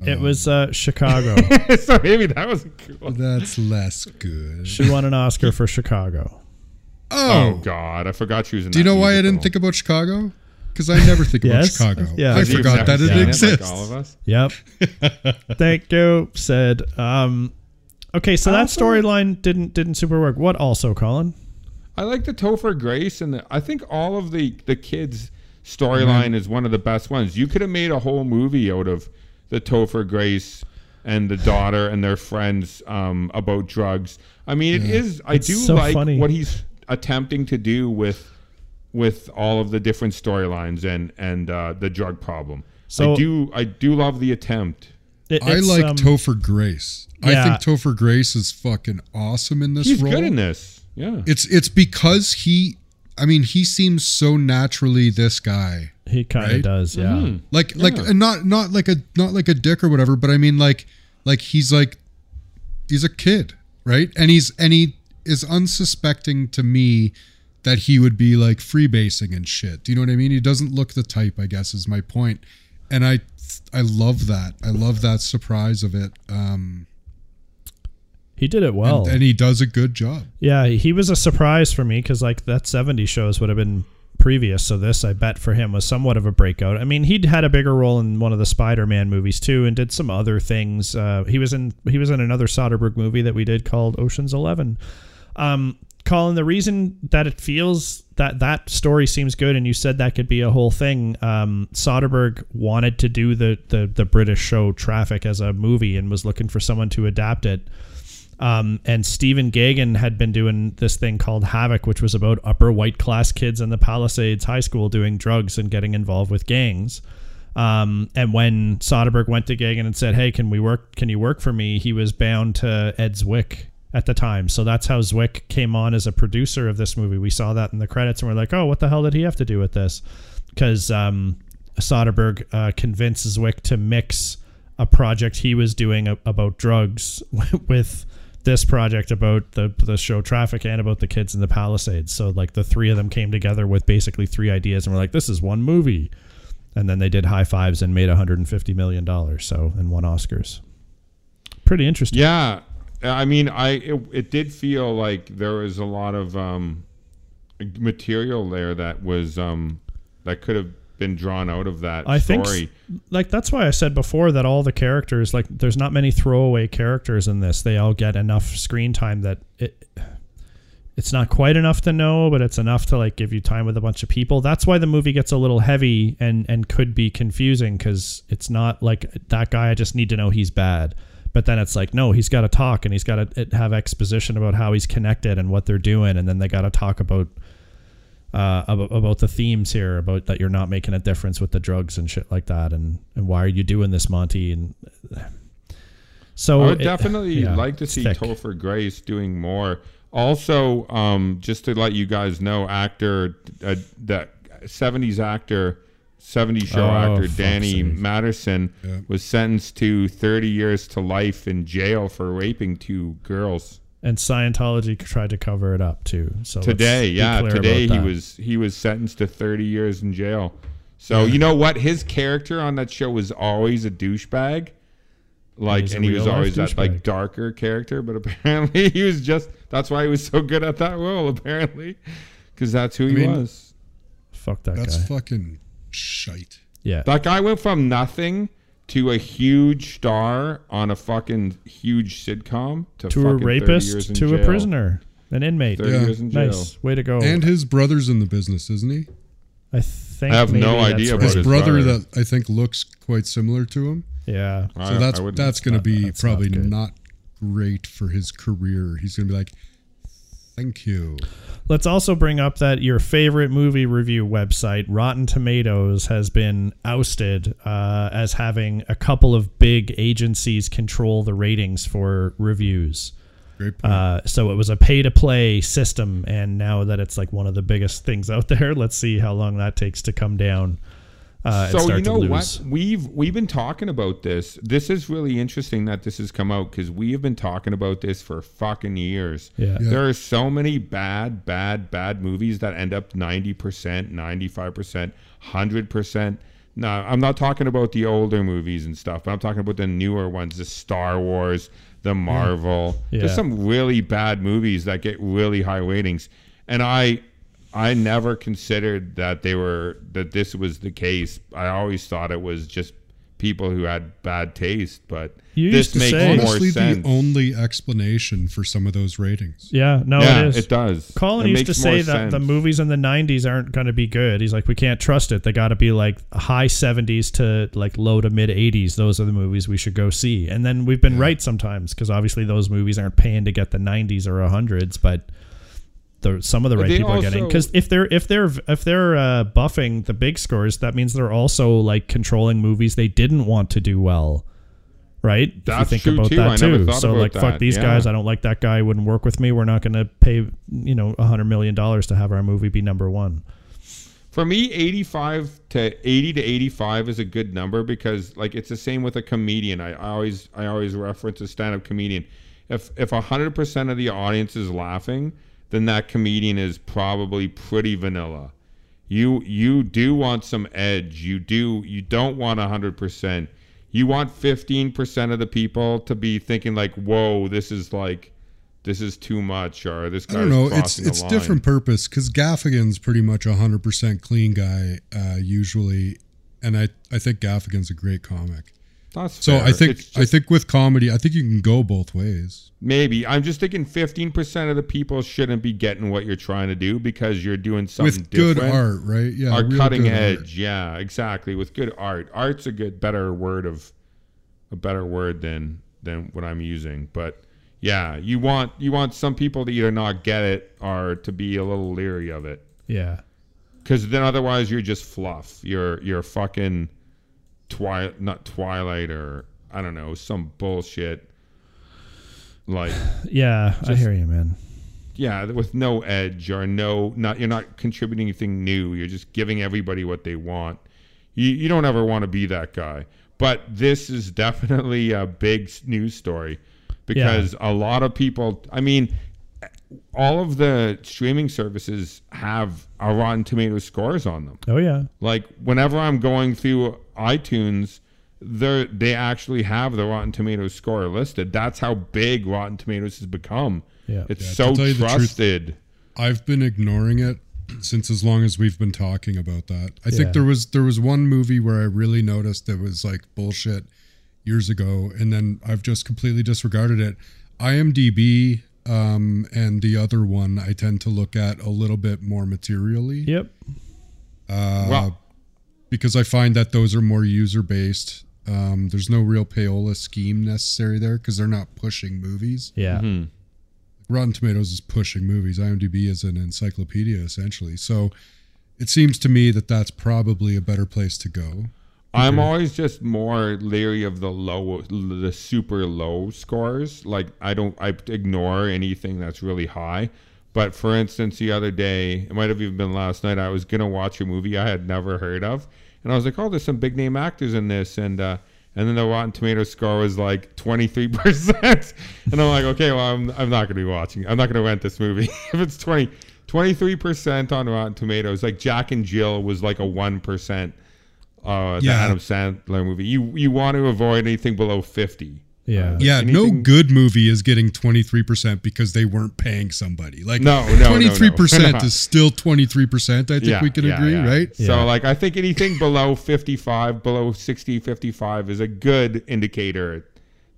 It was uh, Chicago. so maybe that was cool. That's less good. she won an Oscar for Chicago. Oh, Oh, God, I forgot she was in. do you that know why I didn't think about Chicago? Because I never think about Chicago. Yeah. I You've forgot never that it seen exists. like all of us. Yep. Thank you. Said. Um, okay, so that storyline didn't didn't super work. What also, Colin? I like the Topher Grace, and the, I think all of the the kids' storyline is one of the best ones. You could have made a whole movie out of the Topher Grace and the daughter and their friends um, about drugs. I mean, it is. I It's do so like funny. what he's attempting to do with with all of the different storylines and and uh, the drug problem. So- I do I do love the attempt. It- I like um, Topher Grace. I think Topher Grace is fucking awesome in this He's role. good in this. Yeah. It's it's because he I mean he seems so naturally this guy. He kind of right? does. Yeah. Mm-hmm. Like like and not not like a not like a dick or whatever, but I mean like like he's like he's a kid, right? And he's and he is unsuspecting to me that he would be like freebasing and shit. Do you know what I mean? He doesn't look the type, I guess is my point. And I I love that. I love that surprise of it. Um He did it well. and, and he does a good job. Yeah, he was a surprise for me because like that 70 shows would have been previous. So this, I bet, for him was somewhat of a breakout. I mean, he'd had a bigger role in one of the Spider-Man movies too, and did some other things. Uh, he was in he was in another Soderbergh movie that we did called Ocean's Eleven. Um, Colin, the reason that it feels that that story seems good, and you said that could be a whole thing. Um, Soderbergh wanted to do the, the the British show Traffic as a movie, and was looking for someone to adapt it. Um, and Stephen Gaghan had been doing this thing called Havoc, which was about upper white class kids in the Palisades High School doing drugs and getting involved with gangs. Um, and when Soderbergh went to Gagan and said, "Hey, can we work? Can you work for me?" He was bound to Ed Zwick at the time, so that's how Zwick came on as a producer of this movie. We saw that in the credits, and we're like, "Oh, what the hell did he have to do with this?" Because um, Soderbergh uh, convinces Wick to mix a project he was doing a- about drugs with this project about the the show Traffic and about the kids in the Palisades. So like the three of them came together with basically three ideas and were like, "This is one movie." And then they did high fives and made 150 million dollars. So and won Oscars. Pretty interesting. Yeah, I mean, I it, it did feel like there was a lot of um, material there that was um, that could have been drawn out of that I think story. s- like that's why I said before that all the characters like there's not many throwaway characters in this. They all get enough screen time that it it's not quite enough to know, but it's enough to like give you time with a bunch of people. That's why the movie gets a little heavy and and could be confusing cuz it's not like that guy I just need to know he's bad. But then it's like no, he's got to talk and he's got to have exposition about how he's connected and what they're doing and then they got to talk about uh, about, about the themes here about that you're not making a difference with the drugs and shit like that and, and why are you doing this monty and so I would it- definitely yeah, like to see thick. Topher Grace doing more. Also, um, just to let you guys know, actor uh, that '70s actor, '70s show Oh, actor Danny Masterson Yeah. was sentenced to 30 years to life in jail for raping two girls. And Scientology tried to cover it up too. So today yeah today he that. was he was sentenced to 30 years in jail. So you know what? His character on that show was always a douchebag. Like he's and he was always that like darker character but apparently he was just that's why he was so good at that role apparently. Because that's who he mean, was. Fuck that That's guy. fucking shite. yeah. That guy went from nothing to a huge star on a fucking huge sitcom to, to a fucking 30 years rapist in to a prisoner an inmate 30 Yeah. years in jail nice way to go And his brother's in the business, isn't he? I think I have no that's idea right. about His his brother, brother. that I think looks quite similar to him. yeah So I that's wouldn't- that's going to not- be that's probably good. not, great for his career. He's going to be like, "Thank you." Let's also bring up that your favorite movie review website, Rotten Tomatoes, has been ousted uh, as having a couple of big agencies control the ratings for reviews. Uh, so it was a pay to play system, and now that it's like one of the biggest things out there, let's see how long that takes to come down. Uh, and so start you know to what we've we've been talking about this. This is really interesting that this has come out because we have been talking about this for fucking years. Yeah. Yeah. there are so many bad bad bad movies that end up 90% 95% 100% no i'm not talking about the older movies and stuff. But i'm talking about the newer ones the star wars the marvel. Yeah. there's some really bad movies that get really high ratings. And i I never considered that they were that this was the case. I always thought it was just people who had bad taste, but You this used to makes say- more Honestly, sense. the only explanation for some of those ratings. Yeah, no, yeah, it is. it does. Colin It used to say more that the movies in the 90s aren't going to be good. He's like, we can't trust it. They got to be like high 70s to like low to mid 80s. Those are the movies we should go see. And then we've been right sometimes because obviously those movies aren't paying to get the 90s or 100s, but the, some of the right people are getting because if they're if they're if they're uh, buffing the big scores, that means they're also like controlling movies they didn't want to do well. Right? That's if you think about too. that too. So like fuck these Yeah. guys, I don't like that guy, wouldn't work with me. We're not gonna pay you know, a hundred million dollars to have our movie be number one. For me, 85 to 80 to 85 is a good number because like it's the same with a comedian. I, I always I always reference a stand-up comedian. If if 100% of the audience is laughing, then that comedian is probably pretty vanilla. You you do want some edge. You do you don't want 100%. You want 15% of the people to be thinking like, "Whoa, this is like this is too much," or "This guy I don't know. It's it's line." different purpose because Gaffigan's pretty much a hundred percent clean guy uh, usually, and I I think Gaffigan's a great comic. That's So fair. I think It's I think with comedy, I think you can go both ways. Maybe. I'm just thinking 15% of the people shouldn't be getting what you're trying to do because you're doing something with good different. art, right? Yeah, Or real cutting good art. edge. Yeah, exactly. With good art. Art's a good better word of a better word than than what I'm using. But yeah, you want you want some people to either not get it or to be a little leery of it. Yeah. Cuz then otherwise you're just fluff. You're you're fucking twilight not twilight or I don't know, some bullshit like Yeah, I hear you, man. yeah, with no edge or no not you're not contributing anything new. You're just giving everybody what they want. You you don't ever want to be that guy. But this is definitely a big news story because a lot of people. I mean, all of the streaming services have a Rotten Tomato scores on them. Oh yeah. Like whenever I'm going through iTunes, they they actually have the Rotten Tomatoes score listed. That's how big Rotten Tomatoes has become. Yeah. It's Yeah, so tell you truth- trusted. I've been ignoring it since as long as we've been talking about that. I Yeah. think there was there was one movie where I really noticed that was like bullshit years ago, and then I've just completely disregarded it. IMDb um, and the other one I tend to look at a little bit more materially Yep. uh, Well- because I find that those are more user based. Um, there's no real payola scheme necessary there because they're not pushing movies. Yeah. Mm-hmm. Rotten Tomatoes is pushing movies. IMDb is an encyclopedia essentially. So it seems to me that that's probably a better place to go. I'm always just more leery of the low, the super low scores. Like I don't, I ignore anything that's really high. But for instance, the other day, it might have even been last night, I was gonna watch a movie I had never heard of, and I was like, "Oh, there's some big name actors in this," and uh, and then the Rotten Tomato score was like 23 percent, and I'm like, "Okay, well, I'm I'm not gonna be watching. I'm not gonna rent this movie if it's 20." 23% on Rotten Tomatoes. Like Jack and Jill was like a 1% uh, the Yeah. Adam Sandler movie. You you want to avoid anything below fifty. Yeah. Yeah, no good movie is getting 23% because they weren't paying somebody. Like No, no, no, no. 23% is still 23%, I think we can agree, yeah. right? So like I think anything below 55, below 60, 55 is a good indicator.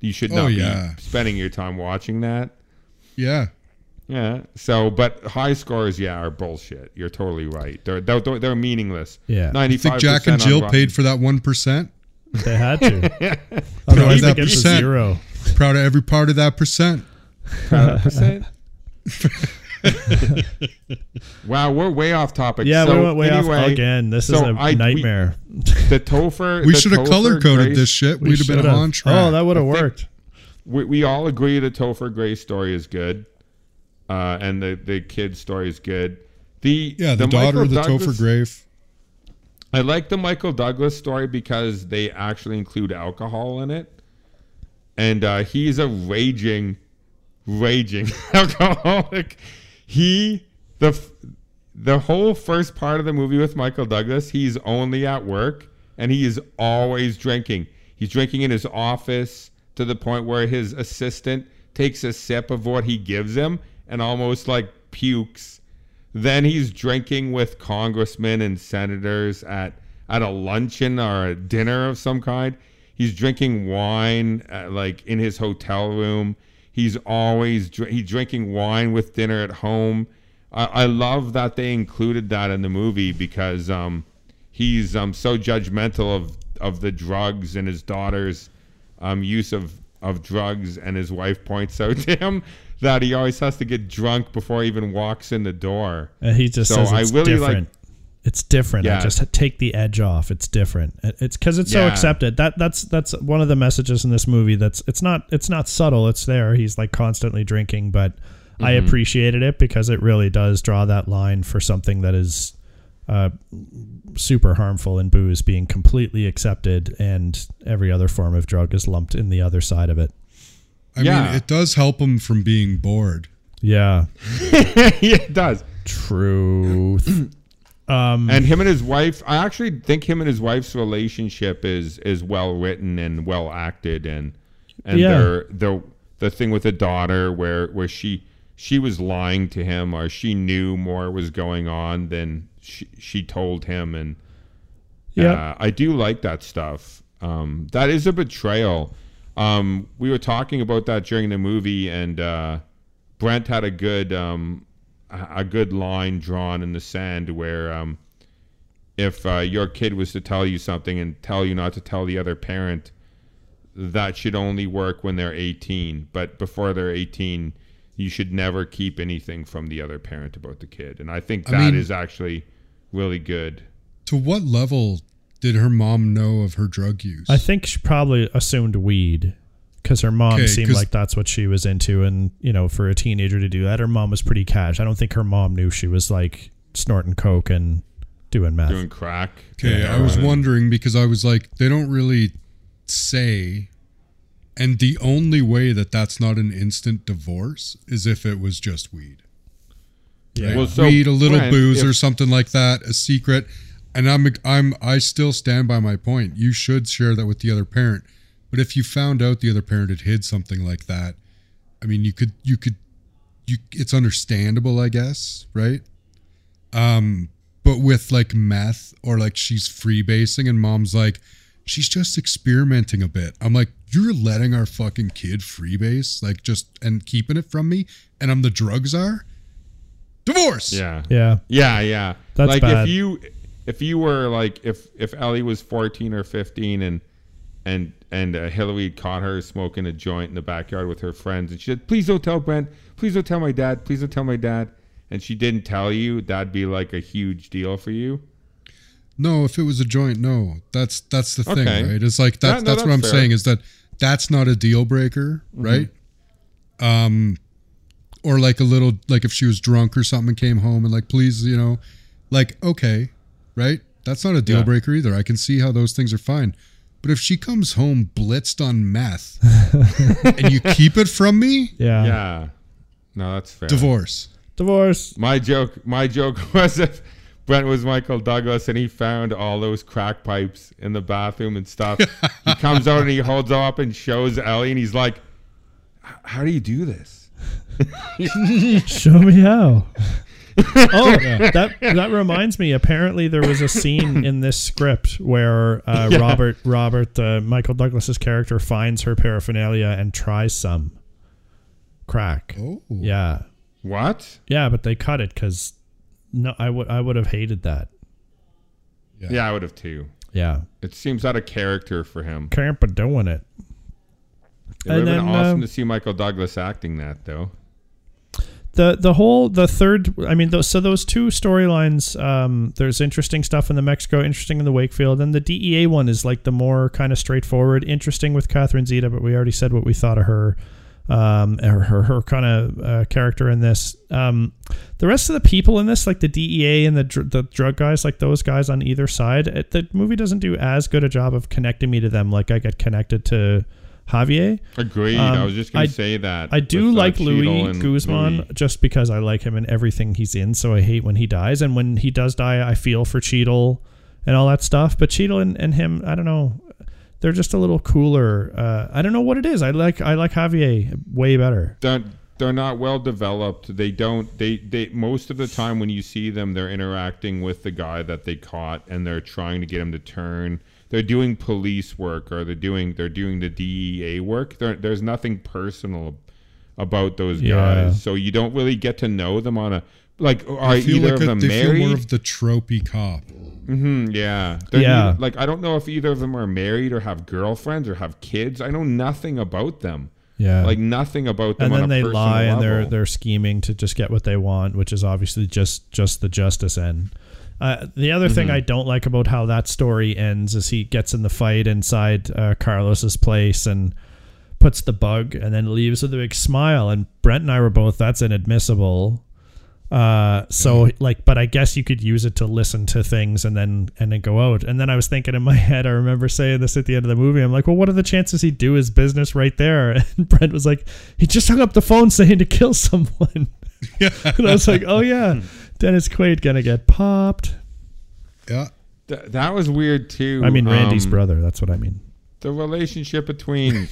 You should Oh, not yeah. be spending your time watching that. Yeah. Yeah. So, but high scores, yeah, are bullshit. You're totally right. They're they're, they're meaningless. Yeah. Ninety I think. Jack and Jill paid for that 1%. They had to. Otherwise, that they get percent. zero. Proud of every part of that percent. percent. wow, we're way off topic. Yeah, so we went way anyway, off again. This is so a I- we- nightmare. the Topher. We should have color coded this shit. We We'd have been on track. Oh, that would have worked. we, we all agree the Topher Grace story is good, uh, and the the kid story is good. The yeah, the, daughter Michael of the Douglas- Topher Grace. I like the Michael Douglas story because they actually include alcohol in it, and uh, he's a raging, raging alcoholic. He the the whole first part of the movie with Michael Douglas, he's only at work and he is always drinking. He's drinking in his office to the point where his assistant takes a sip of what he gives him and almost like pukes. Then he's drinking with congressmen and senators at at a luncheon or a dinner of some kind. He's drinking wine uh like in his hotel room. He's always dr- he's drinking wine with dinner at home. I, I love that they included that in the movie because um, he's um, so judgmental of of the drugs and his daughter's um, use of of drugs, and his wife points out to him that he always has to get drunk before he even walks in the door. And he just So says I it's really like- different. it's different. I Yeah. just take the edge off. It's different. It's because it's so accepted. That that's that's one of the messages in this movie. That's it's not it's not subtle. It's there. He's like constantly drinking, but I Mm-hmm. appreciated it because it really does draw that line for something that is uh, super harmful in booze being completely accepted, and every other form of drug is lumped in the other side of it. I Yeah. mean, it does help him from being bored. Yeah, yeah, it does. truth. um, And him and his wife, I actually think him and his wife's relationship is is well written and well acted, and and Yeah. their the the thing with the daughter where where she she was lying to him or she knew more was going on than she she told him, and Yeah. uh, I do like that stuff. Um, that is a betrayal. Um, we were talking about that during the movie, and uh, Brent had a good um, a good line drawn in the sand where um, if uh, your kid was to tell you something and tell you not to tell the other parent, that should only work when they're 18. But before they're 18, you should never keep anything from the other parent about the kid. And I think I that is mean- actually really good. To what level did her mom know of her drug use? I think she probably assumed weed because her mom Okay, seemed 'cause- like that's what she was into, and you know, for a teenager to do that, her mom was pretty cash. I don't think her mom knew she was like snorting coke and doing meth. doing crack. Okay, I was wondering because I was like, they don't really say, and the only way that that's not an instant divorce is if it was just weed. yeah. Well, so, weed, a little Brent, booze if- or something like that, a secret. And I'm I'm I still stand by my point. You should share that with the other parent. But if you found out the other parent had hid something like that, I mean, you could you could you it's understandable, I guess, right? Um, but with like meth or like she's freebasing and mom's like she's just experimenting a bit. I'm like, you're letting our fucking kid freebase, like just and keeping it from me, and I'm the drug czar. Divorce. Yeah. yeah. Yeah, yeah. That's like bad. if you if you were like if if Ellie was 14 or 15 and and and uh, Hillary caught her smoking a joint in the backyard with her friends and she said, "Please don't tell Brent. Please don't tell my dad. Please don't tell my dad." And she didn't tell you, that'd be like a huge deal for you. No, if it was a joint, no. That's that's the thing, right? It's like Yeah, that's no, that's what I'm fair. saying is that that's not a deal breaker, Mm-hmm. right? Um or like a little like if she was drunk or something and came home and like please, you know, like okay, right? That's not a deal Yeah. breaker either. I can see how those things are fine. But if she comes home blitzed on meth and you keep it from me, Yeah. yeah. No, that's fair. divorce. Divorce. My joke, my joke was if Brent was Michael Douglas and he found all those crack pipes in the bathroom and stuff. he comes out and he holds them up and shows Ellie, and he's like, "How do you do this?" Show me how. Oh, that that reminds me. Apparently, there was a scene in this script where uh, Robert Robert uh, Michael Douglas's character finds her paraphernalia and tries some crack. Oh. Yeah, What? yeah, but they cut it because no, I would I would have hated that. Yeah, I would have too. Yeah, It seems out of character for him. can't be doing it. It would have been then, awesome um, to see Michael Douglas acting that though. The the whole the third i mean those, so those two storylines um there's interesting stuff in the mexico interesting in the wakefield and the dea one is like the more kind of straightforward interesting with catherine zeta but we already said what we thought of her um her her, her kind of uh, character in this. Um the rest of the people in this like the dea and the dr- the drug guys like those guys on either side it, the movie doesn't do as good a job of connecting me to them like i get connected to javier Agreed. I Um, was just gonna say that. I do uh, like Cheadle Luis Guzman Luis. just because I like him in everything he's in. So I hate when he dies, and when he does die, I feel for Cheadle and all that stuff. But Cheadle and, and him, I don't know, they're just a little cooler. Uh, I don't know what it is. I like I like Javier way better. They're, they're not well developed. They don't. They they most of the time when you see them, they're interacting with the guy that they caught, and they're trying to get him to turn. They're doing police work, or they're doing they're doing the DEA work. There, there's nothing personal about those Yeah. guys, so you don't really get to know them on a like. Are feel either like of a, them they feel married? more of the tropey cop. Mm-hmm, yeah, They're Yeah. neither- like I don't know if either of them are married or have girlfriends or have kids. I know nothing about them. Yeah. Like nothing about them. and then they lie and they're they're scheming to just get what they want, which is obviously just just the justice end. Uh, the other thing Mm-hmm. I don't like about how that story ends is he gets in the fight inside uh, Carlos's place and puts the bug and then leaves with a big smile. And Brent and I were both that's inadmissible. Uh, so like, but I guess you could use it to listen to things and then and then go out. And then I was thinking in my head, I remember saying this at the end of the movie. I'm like, well, what are the chances he'd do his business right there? And Brent was like, he just hung up the phone saying to kill someone. and I was like, oh yeah, Dennis Quaid gonna get popped. Yeah. Th- that was weird too. I mean, Randy's Um, brother. That's what I mean. The relationship between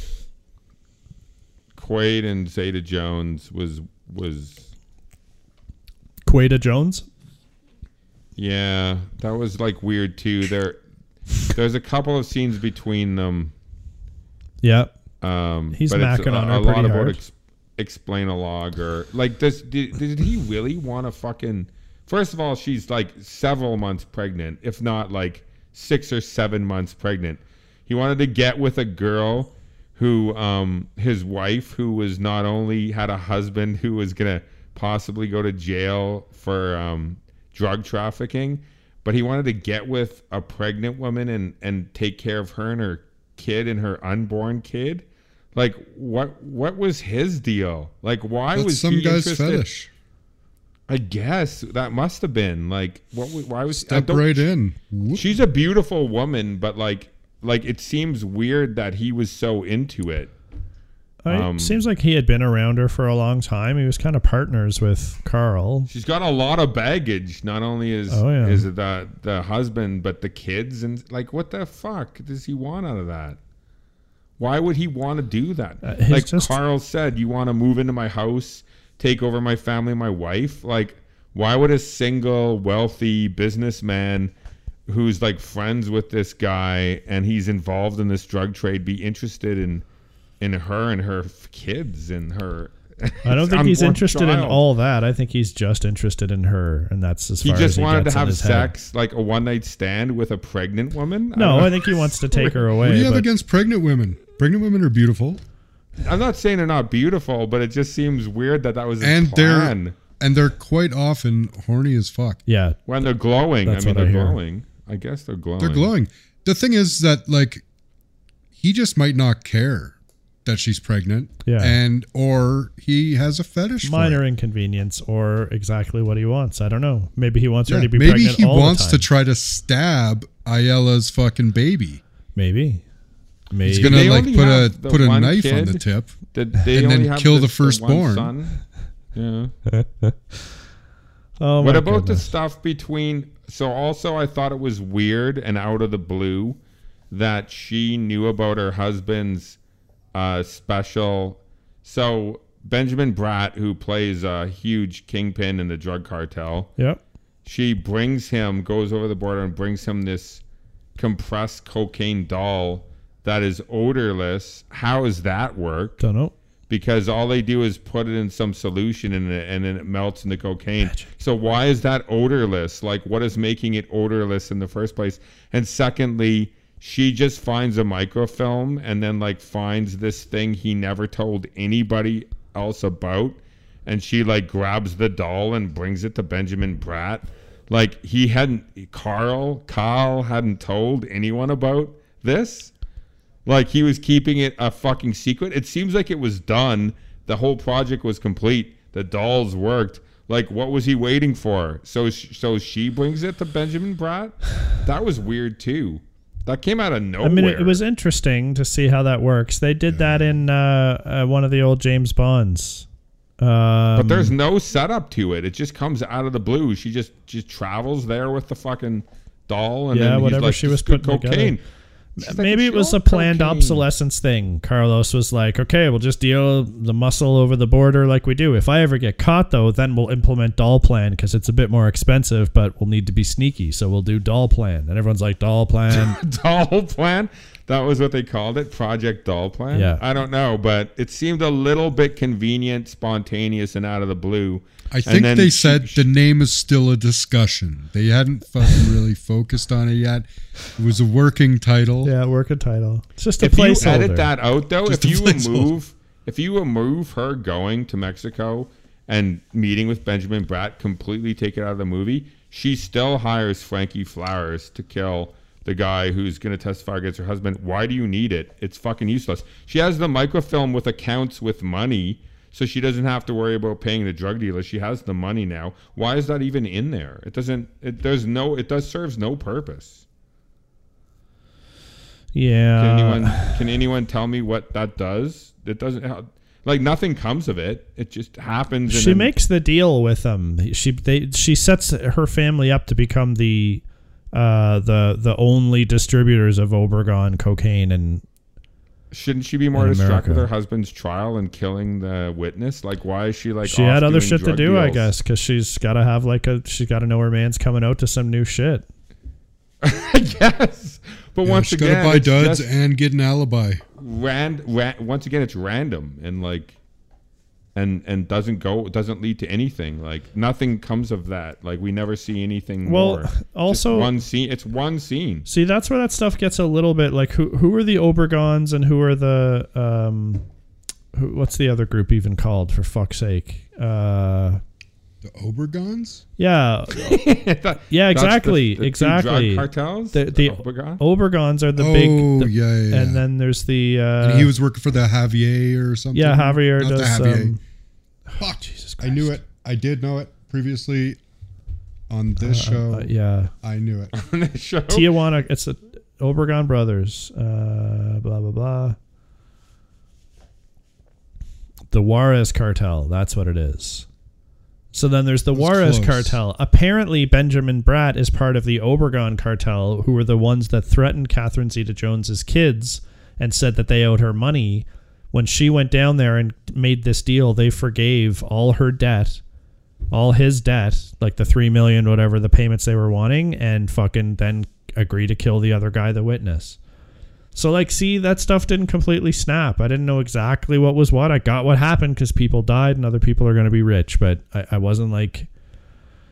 Quaid and Zeta Jones was was Quaida Jones. yeah, that was like weird too. There, there's a couple of scenes between them. Yeah. Um, He's but it's macking a, on her a lot pretty about hard. ex- explain a log or like does did, did he really want to fucking first of all she's like several months pregnant if not like six or seven months pregnant. He wanted to get with a girl who um his wife who was not only had a husband who was gonna possibly go to jail for um drug trafficking but he wanted to get with a pregnant woman and and take care of her and her kid and her unborn kid like what what was his deal like why That's was some he guy's interested fetish. I guess that must have been like what? Why was I Step don't- right in. Whoop. She's a beautiful woman, but like, like it seems weird that he was so into it. I- Um, seems like he had been around her for a long time. He was kind of partners with Carl. She's got a lot of baggage. Not only is Oh, yeah. is the the husband, but the kids, and like, what the fuck does he want out of that? Why would he want to do that? Uh, like just- Carl said, you want to move into my house, take over my family, my wife. Like, why would a single wealthy businessman who's like friends with this guy and he's involved in this drug trade be interested in in her and her kids and her? I don't think he's unborn interested in all that. I think he's just interested in her, and that's as He far as just he just wanted to have his head. sex, like a one night stand with a pregnant woman. No, don't- I think he wants to take her away. What do you have against pregnant women? Pregnant women are beautiful, I'm not saying they're not beautiful, but it just seems weird that that was his and plan. they're and they're quite often horny as fuck. yeah, when they're glowing. That's I mean, what they're hear. glowing. I guess they're glowing. They're glowing. The thing is that like he just might not care that she's pregnant. Yeah. And or he has a fetish minor for it. inconvenience or exactly what he wants. I don't know. Maybe he wants her to be maybe pregnant he all wants the to try to stab Ayala's fucking baby. Maybe, maybe He's gonna They like put a put a one knife on the tip. Did they And then have kill the one firstborn. son? Yeah. Oh, what my about the stuff between? So also, I thought it was weird and out of the blue that she knew about her husband's uh, special. So Benjamin Bratt, who plays a huge kingpin in the drug cartel, Yep. she brings him, goes over the border and brings him this compressed cocaine doll that is odorless. How does that work? Don't know. Because all they do is put it in some solution and, it, and then it melts into cocaine. So why is that odorless? Like, what is making it odorless in the first place? And secondly, she just finds a microfilm and then like finds this thing he never told anybody else about and she like grabs the doll and brings it to Benjamin Bratt. Like he hadn't Carl Carl hadn't told anyone about this. Like he was keeping it a fucking secret. It seems like it was done. The whole project was complete. The dolls worked. Like what was he waiting for? So so she brings it to Benjamin Bratt. That was weird too. That came out of nowhere. I mean, it, it was interesting to see how that works. They did that in uh, uh, one of the old James Bonds. Um, But there's no setup to it. It just comes out of the blue. She just just travels there with the fucking doll, and Yeah, then whatever like, she was putting cocaine. She's like, maybe "It's it was a planned cocaine." obsolescence thing. Carlos was like, "Okay, we'll just deal the muscle over the border like we do. If I ever get caught, though, then we'll implement doll plan because it's a bit more expensive, but we'll need to be sneaky. So we'll do doll plan." And everyone's like, "Doll plan." doll plan. That was what they called it, Project Doll Plan. Yeah. I don't know, but it seemed a little bit convenient, spontaneous, and out of the blue. I And think then they she- said the name is still a discussion. They hadn't fucking really focused on it yet. It was a working title. yeah, working title. It's just a if you edit that out though, Just if you placeholder. remove if you remove her going to Mexico and meeting with Benjamin Bratt, completely take it out of the movie, she still hires Frankie Flowers to kill the guy who's going to testify against her husband. Why do you need it? It's fucking useless. She has the microfilm with accounts with money. So she doesn't have to worry about paying the drug dealer. She has the money now. Why is that even in there? It doesn't. It there's no. It does serves no purpose. yeah. Can anyone can anyone tell me what that does? It doesn't like nothing comes of it. It just happens. She then- makes the deal with them. She they she sets her family up to become the uh the the only distributors of Obregon cocaine and Shouldn't she be more in distracted with her husband's trial and killing the witness? Like, why is she like? she off had other doing shit to drug do, I guess, because she's got to have like a she's got to know her man's coming out to some new shit. yes, but Yeah, once she's again, gotta buy duds and get an alibi. ran, ran, once again, it's random and like, and and doesn't go, doesn't lead to anything. Like nothing comes of that. Like we never see anything Well, more. Just also- one scene. It's one scene. See, that's where that stuff gets a little bit like who who are the Obergons and who are the um who, what's the other group even called for fuck's sake? Uh The Obergons? yeah, That- Yeah, that's the- exactly, the two exactly. Drug cartels. the the Obergon? Obergons are the oh, big the- yeah, yeah, yeah. and then there's the uh and he was working for the Javier or something. yeah Javier Not the does Javier. um, Fuck. Jesus Christ. I knew it. I did know it. previously on this show. Uh, yeah. I knew it. on the show. Tijuana. It's the Obregon brothers. Uh, blah blah blah. The Juarez cartel. That's what it is. So then there's the That's Juarez close. cartel. Apparently, Benjamin Bratt is part of the Obregon cartel, who were the ones that threatened Catherine Zeta-Jones's kids and said that they owed her money. When she went down there and made this deal, they forgave all her debt, all his debt, like the three million, whatever the payments they were wanting, and fucking then agree to kill the other guy, the witness. So like, see, that stuff didn't completely snap. I didn't know exactly what was what. I got what happened because people died and other people are going to be rich, but I, I wasn't like,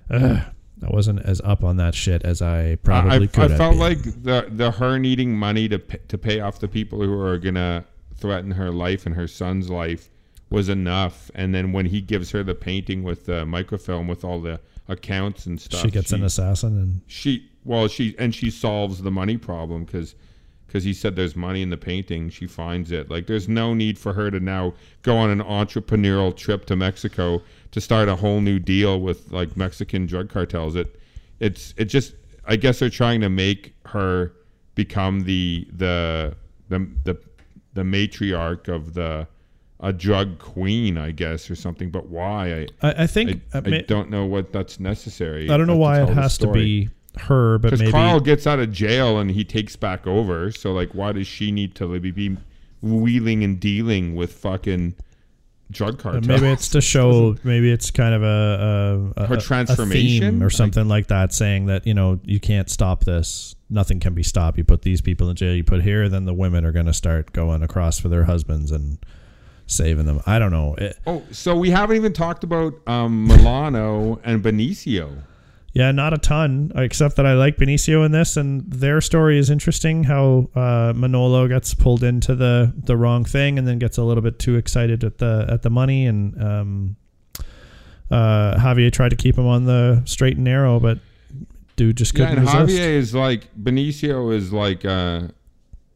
ugh, I wasn't as up on that shit as I probably I, could. I felt been. like the the her needing money to pay, to pay off the people who are gonna threaten her life and her son's life was enough. And then when he gives her the painting with the microfilm with all the accounts and stuff, she gets an assassin and she well she and she solves the money problem because because he said there's money in the painting. She finds it. Like there's no need for her to now go on an entrepreneurial trip to mexico to start a whole new deal with like mexican drug cartels. It it's it just i guess they're trying to make her become the the the the, the matriarch of the a drug queen i guess or something but why i I, I think I, uh, I don't know what that's necessary. I don't know why it has to be her, but Because Carl gets out of jail and he takes back over. So like, why does she need to be wheeling and dealing with fucking drug Uh, cartels? maybe it's to show. Maybe it's kind of a, a, a Her a- a transformation? theme or something like that, saying that you know you can't stop this. Nothing can be stopped. You put these people in jail. You put here, then the women are going to start going across for their husbands and saving them. I don't know. It, Oh, so we haven't even talked about um, Manolo and Benicio. Yeah, not a ton, except that I like Benicio in this, and their story is interesting. How uh, Manolo gets pulled into the the wrong thing, and then gets a little bit too excited at the at the money, and um, uh, Javier tried to keep him on the straight and narrow, but dude just Yeah, couldn't and resist. Javier is like Benicio is like uh,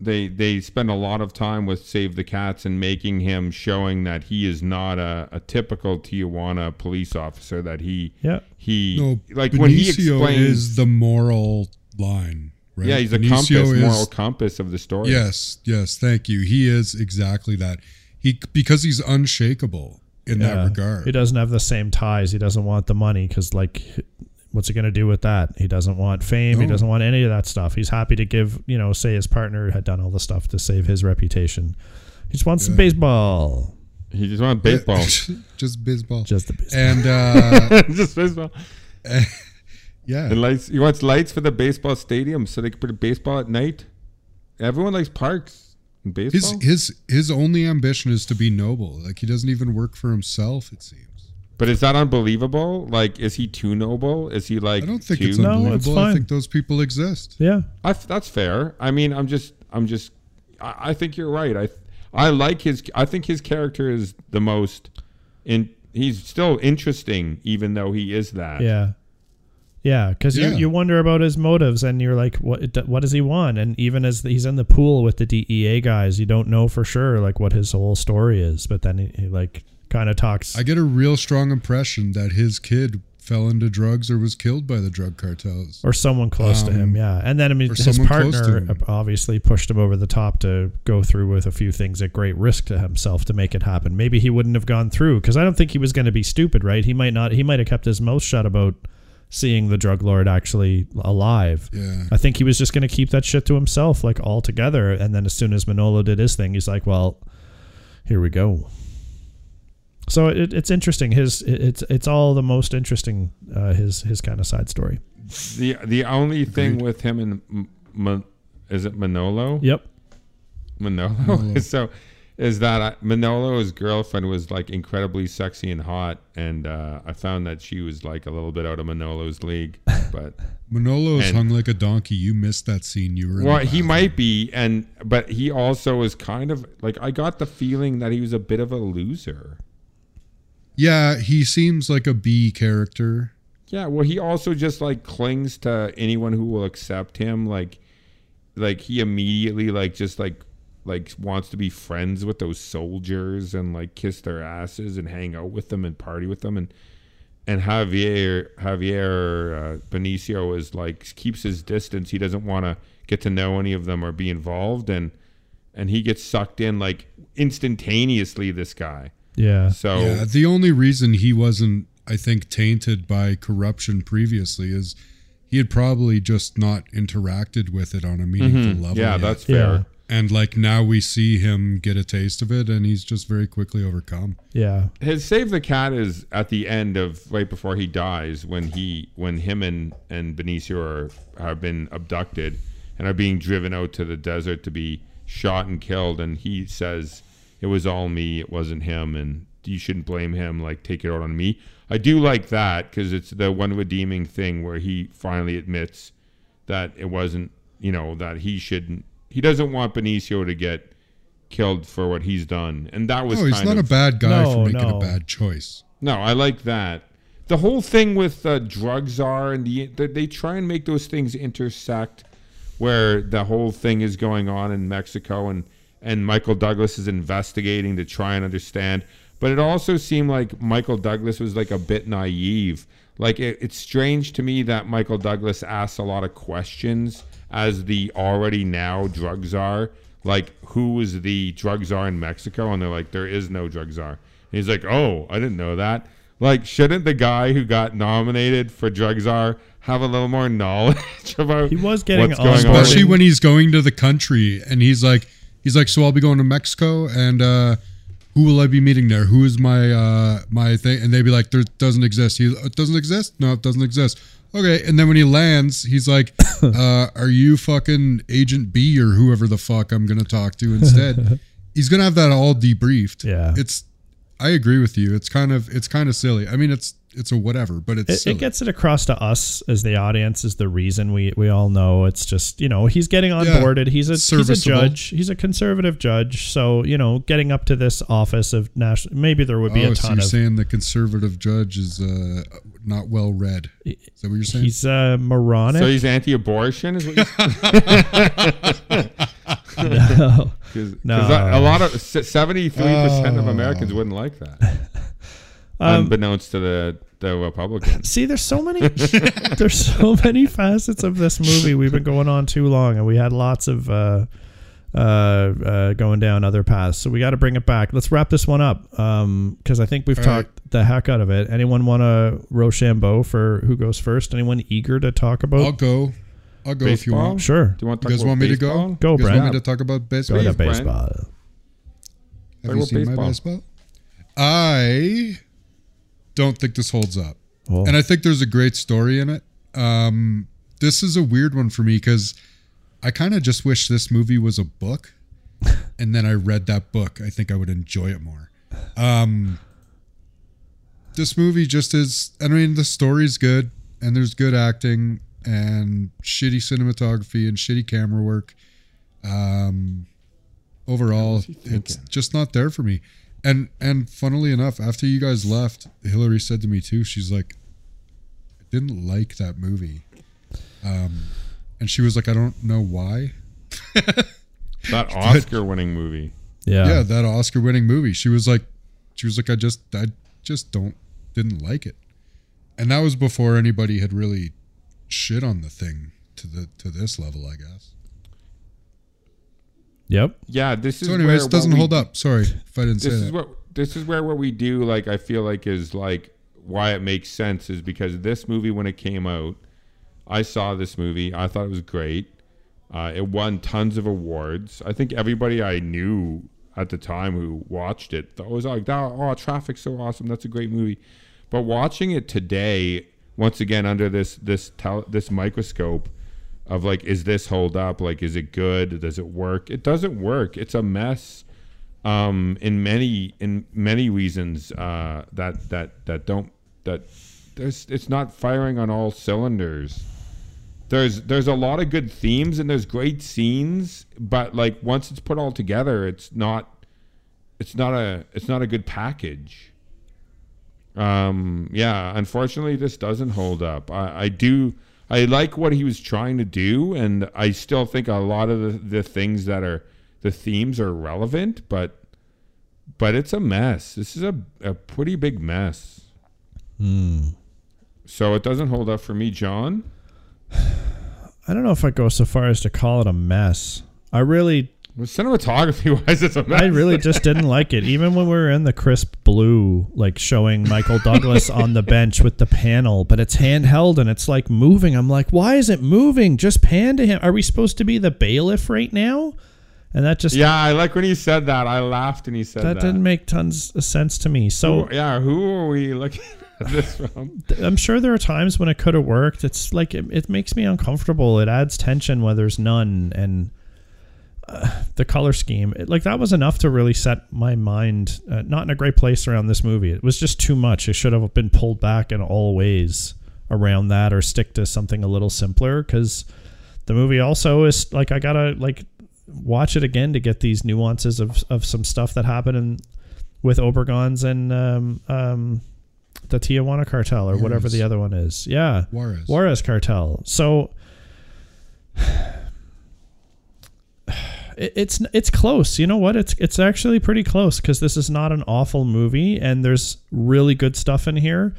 they they spend a lot of time with Save the Cats and making him showing that he is not a, a typical Tijuana police officer. That he yeah, he No, like when he explains is the moral line, right? yeah he's a Benicio compass is- moral compass of the story. Yes, yes, thank you. He is exactly that. He because he's unshakable in yeah. that regard. He doesn't have the same ties. He doesn't want the money because, like, what's he going to do with that? He doesn't want fame. He doesn't want any of that stuff. He's happy to give, you know, say his partner had done all the stuff to save his reputation. He just wants some baseball. he just wants baseball. just baseball. Just the baseball. and uh, just baseball. yeah, And lights. He wants lights for the baseball stadium so they can put a baseball at night. Everyone likes parks and his his his only ambition is to be noble. Like he doesn't even work for himself. It seems. But is that unbelievable? Like, is he too noble? Is he like? I don't think too, it's No, unbelievable. it's I fine. think those people exist. yeah. I f that's fair. I mean, I'm just, I'm just, I, I think you're right. I, I like his. I think his character is the most, in. He's still interesting, even though he is that. Yeah. Yeah, because Yeah. you, you wonder about his motives, and you're like, what what does he want? And even as he's in the pool with the DEA guys, you don't know for sure like what his whole story is. But then he, he like kind of talks. I get a real strong impression that his kid fell into drugs or was killed by the drug cartels. or someone close to him, Um, yeah. And then I mean, his someone close to partner obviously pushed him over the top to go through with a few things at great risk to himself to make it happen. Maybe he wouldn't have gone through because I don't think he was going to be stupid, right? He might not. He might have kept his mouth shut about seeing the drug lord actually alive. Yeah. I think he was just going to keep that shit to himself, like altogether. And then as soon as Manolo did his thing, he's like, "Well, here we go." So it, it's interesting. His it- it's it's all the most interesting. Uh, his his kind of side story. The the only thing with him and M- M- is it Manolo? Yep. Manolo. so is that I, Manolo's girlfriend was like incredibly sexy and hot, and uh, I found that she was like a little bit out of Manolo's league. But Manolo's And- hung like a donkey. You missed that scene. You were well, he might be, and but he also was kind of like I got the feeling that he was a bit of a loser. Yeah, he seems like a B character. Yeah, well, he also just like clings to anyone who will accept him. Like, like he immediately like just like like wants to be friends with those soldiers and like kiss their asses and hang out with them and party with them and and Javier Javier uh, Benicio is like keeps his distance. He doesn't want to get to know any of them or be involved, and and he gets sucked in like instantaneously. This guy. Yeah. So Yeah, the only reason he wasn't, I think, tainted by corruption previously is he had probably just not interacted with it on a meaningful level. Mm-hmm. yeah, yet. that's Yeah. fair. and like now we see him get a taste of it, and he's just very quickly overcome. Yeah. his save the cat is at the end of right before he dies when he when him and and Benicio are have been abducted and are being driven out to the desert to be shot and killed and he says it was all me it wasn't him and you shouldn't blame him like take it out on me i do like that because it's the one redeeming thing where he finally admits that it wasn't you know that he shouldn't he doesn't want benicio to get killed for what he's done and that was Oh, he's kind not of, a bad guy No, for making no. a bad choice. no, I like that. The whole thing with uh, drugs are and the, the they try and make those things intersect, where the whole thing is going on in Mexico and and Michael Douglas is investigating to try and understand. But it also seemed like Michael Douglas was like a bit naive. Like it, it's strange to me that Michael Douglas asks a lot of questions as the already now drug czar. Like who was the drug czar in Mexico? And they're like, there is no drug czar. And he's like, oh, I didn't know that. Like, shouldn't the guy who got nominated for drug czar have a little more knowledge about He was getting what's going on? Especially when he's going to the country and he's like, he's like, so I'll be going to Mexico and uh, who will I be meeting there? Who is my uh, my thing? And they'd be like, there doesn't exist. He it doesn't exist. No, it doesn't exist. Okay, and then when he lands, he's like, uh, "Are you fucking Agent B or whoever the fuck I'm gonna talk to instead?" he's gonna have that all debriefed. Yeah. it's. I agree with you. It's kind of it's kind of silly. I mean, it's it's a whatever, but it's It, silly. it gets it across to us as the audience is the reason we we all know it's just you know he's getting on Yeah, boarded he's a he's a judge he's a conservative judge so you know getting up to this office of national maybe there would be oh, a so ton you're of saying the conservative judge is uh, not well read? Is that what you're saying? he's uh moronic So he's anti-abortion, is what you no. Because No. a lot of seventy-three percent of Oh. Americans wouldn't like that, unbeknownst to the the Republicans. See, there's so many, there's so many facets of this movie. We've been going on too long, and we had lots of uh, uh, uh, going down other paths. So we got to bring it back. Let's wrap this one up because I think we've All talked the heck out of it. Anyone want to Rochambeau for who goes first? Anyone eager to talk about? I'll go. I'll go if you want. sure, Do you want to You guys about want me to baseball? go? Go, you guys Brent. want me to talk about baseball? go to Please, Brent. baseball. Have Talk you about seen my baseball. baseball? I don't think this holds up. Oh. And I think there's a great story in it. Um, this is a weird one for me because I kind of just wish this movie was a book, and then I read that book. I think I would enjoy it more. Um, this movie just is. I mean, the story's good, and there's good acting and shitty cinematography and shitty camera work. Um, overall, it's just not there for me. And and funnily enough, after you guys left, Hillary said to me too. She's like, "I didn't like that movie," um, and she was like, "I don't know why." That Oscar-winning movie. Yeah, yeah, that Oscar-winning movie. She was like, she was like, "I just, I just don't, didn't like it," and that was before anybody had really shit on the thing to the to this level, I guess. yep. Yeah, this is. So, anyways, where it doesn't we- hold up. Sorry if I didn't say this that. is what this is where what we do like i feel like is like why it makes sense is because this movie when it came out i saw this movie i thought it was great uh, it won tons of awards i think everybody i knew at the time who watched it thought it was like "Oh, oh traffic's so awesome that's a great movie but watching it today once again under this this tel- this microscope of like is this hold up like is it good does it work it doesn't work it's a mess um, in many in many reasons uh, that that that don't that there's it's not firing on all cylinders. There's there's a lot of good themes and there's great scenes, but like once it's put all together, it's not it's not a it's not a good package. Um, yeah, unfortunately, this doesn't hold up. I, I do I like what he was trying to do, and I still think a lot of the, the things that are the themes are relevant, but but it's a mess. This is a, a pretty big mess. so it doesn't hold up for me, Jon. I don't know if I go so far as to call it a mess. I really cinematography wise, it's a mess. I really just didn't like it. Even when we were in the crisp blue, like showing Michael Douglas on the bench with the panel, but it's handheld and it's like moving. I'm like, why is it moving? Just pan to him. Are we supposed to be the bailiff right now? And that just Yeah, I like when he said that. I laughed and he said that that. didn't make tons of sense to me. So Who- yeah, who are we looking at this from? I'm sure there are times when it could have worked. It's like it, it makes me uncomfortable. It adds tension where there's none, and uh, the color scheme, it, like that was enough to really set my mind uh, not in a great place around this movie. It was just too much. It should have been pulled back in all ways around that, or stick to something a little simpler. Because the movie also is like I gotta like watch it again to get these nuances of of some stuff that happened in with Obregons and um, um, the Tijuana cartel or whatever the other one is. Yeah. Juarez. Juarez cartel. So it- it's it's close. You know what? It's it's actually pretty close because this is not an awful movie and there's really good stuff in here.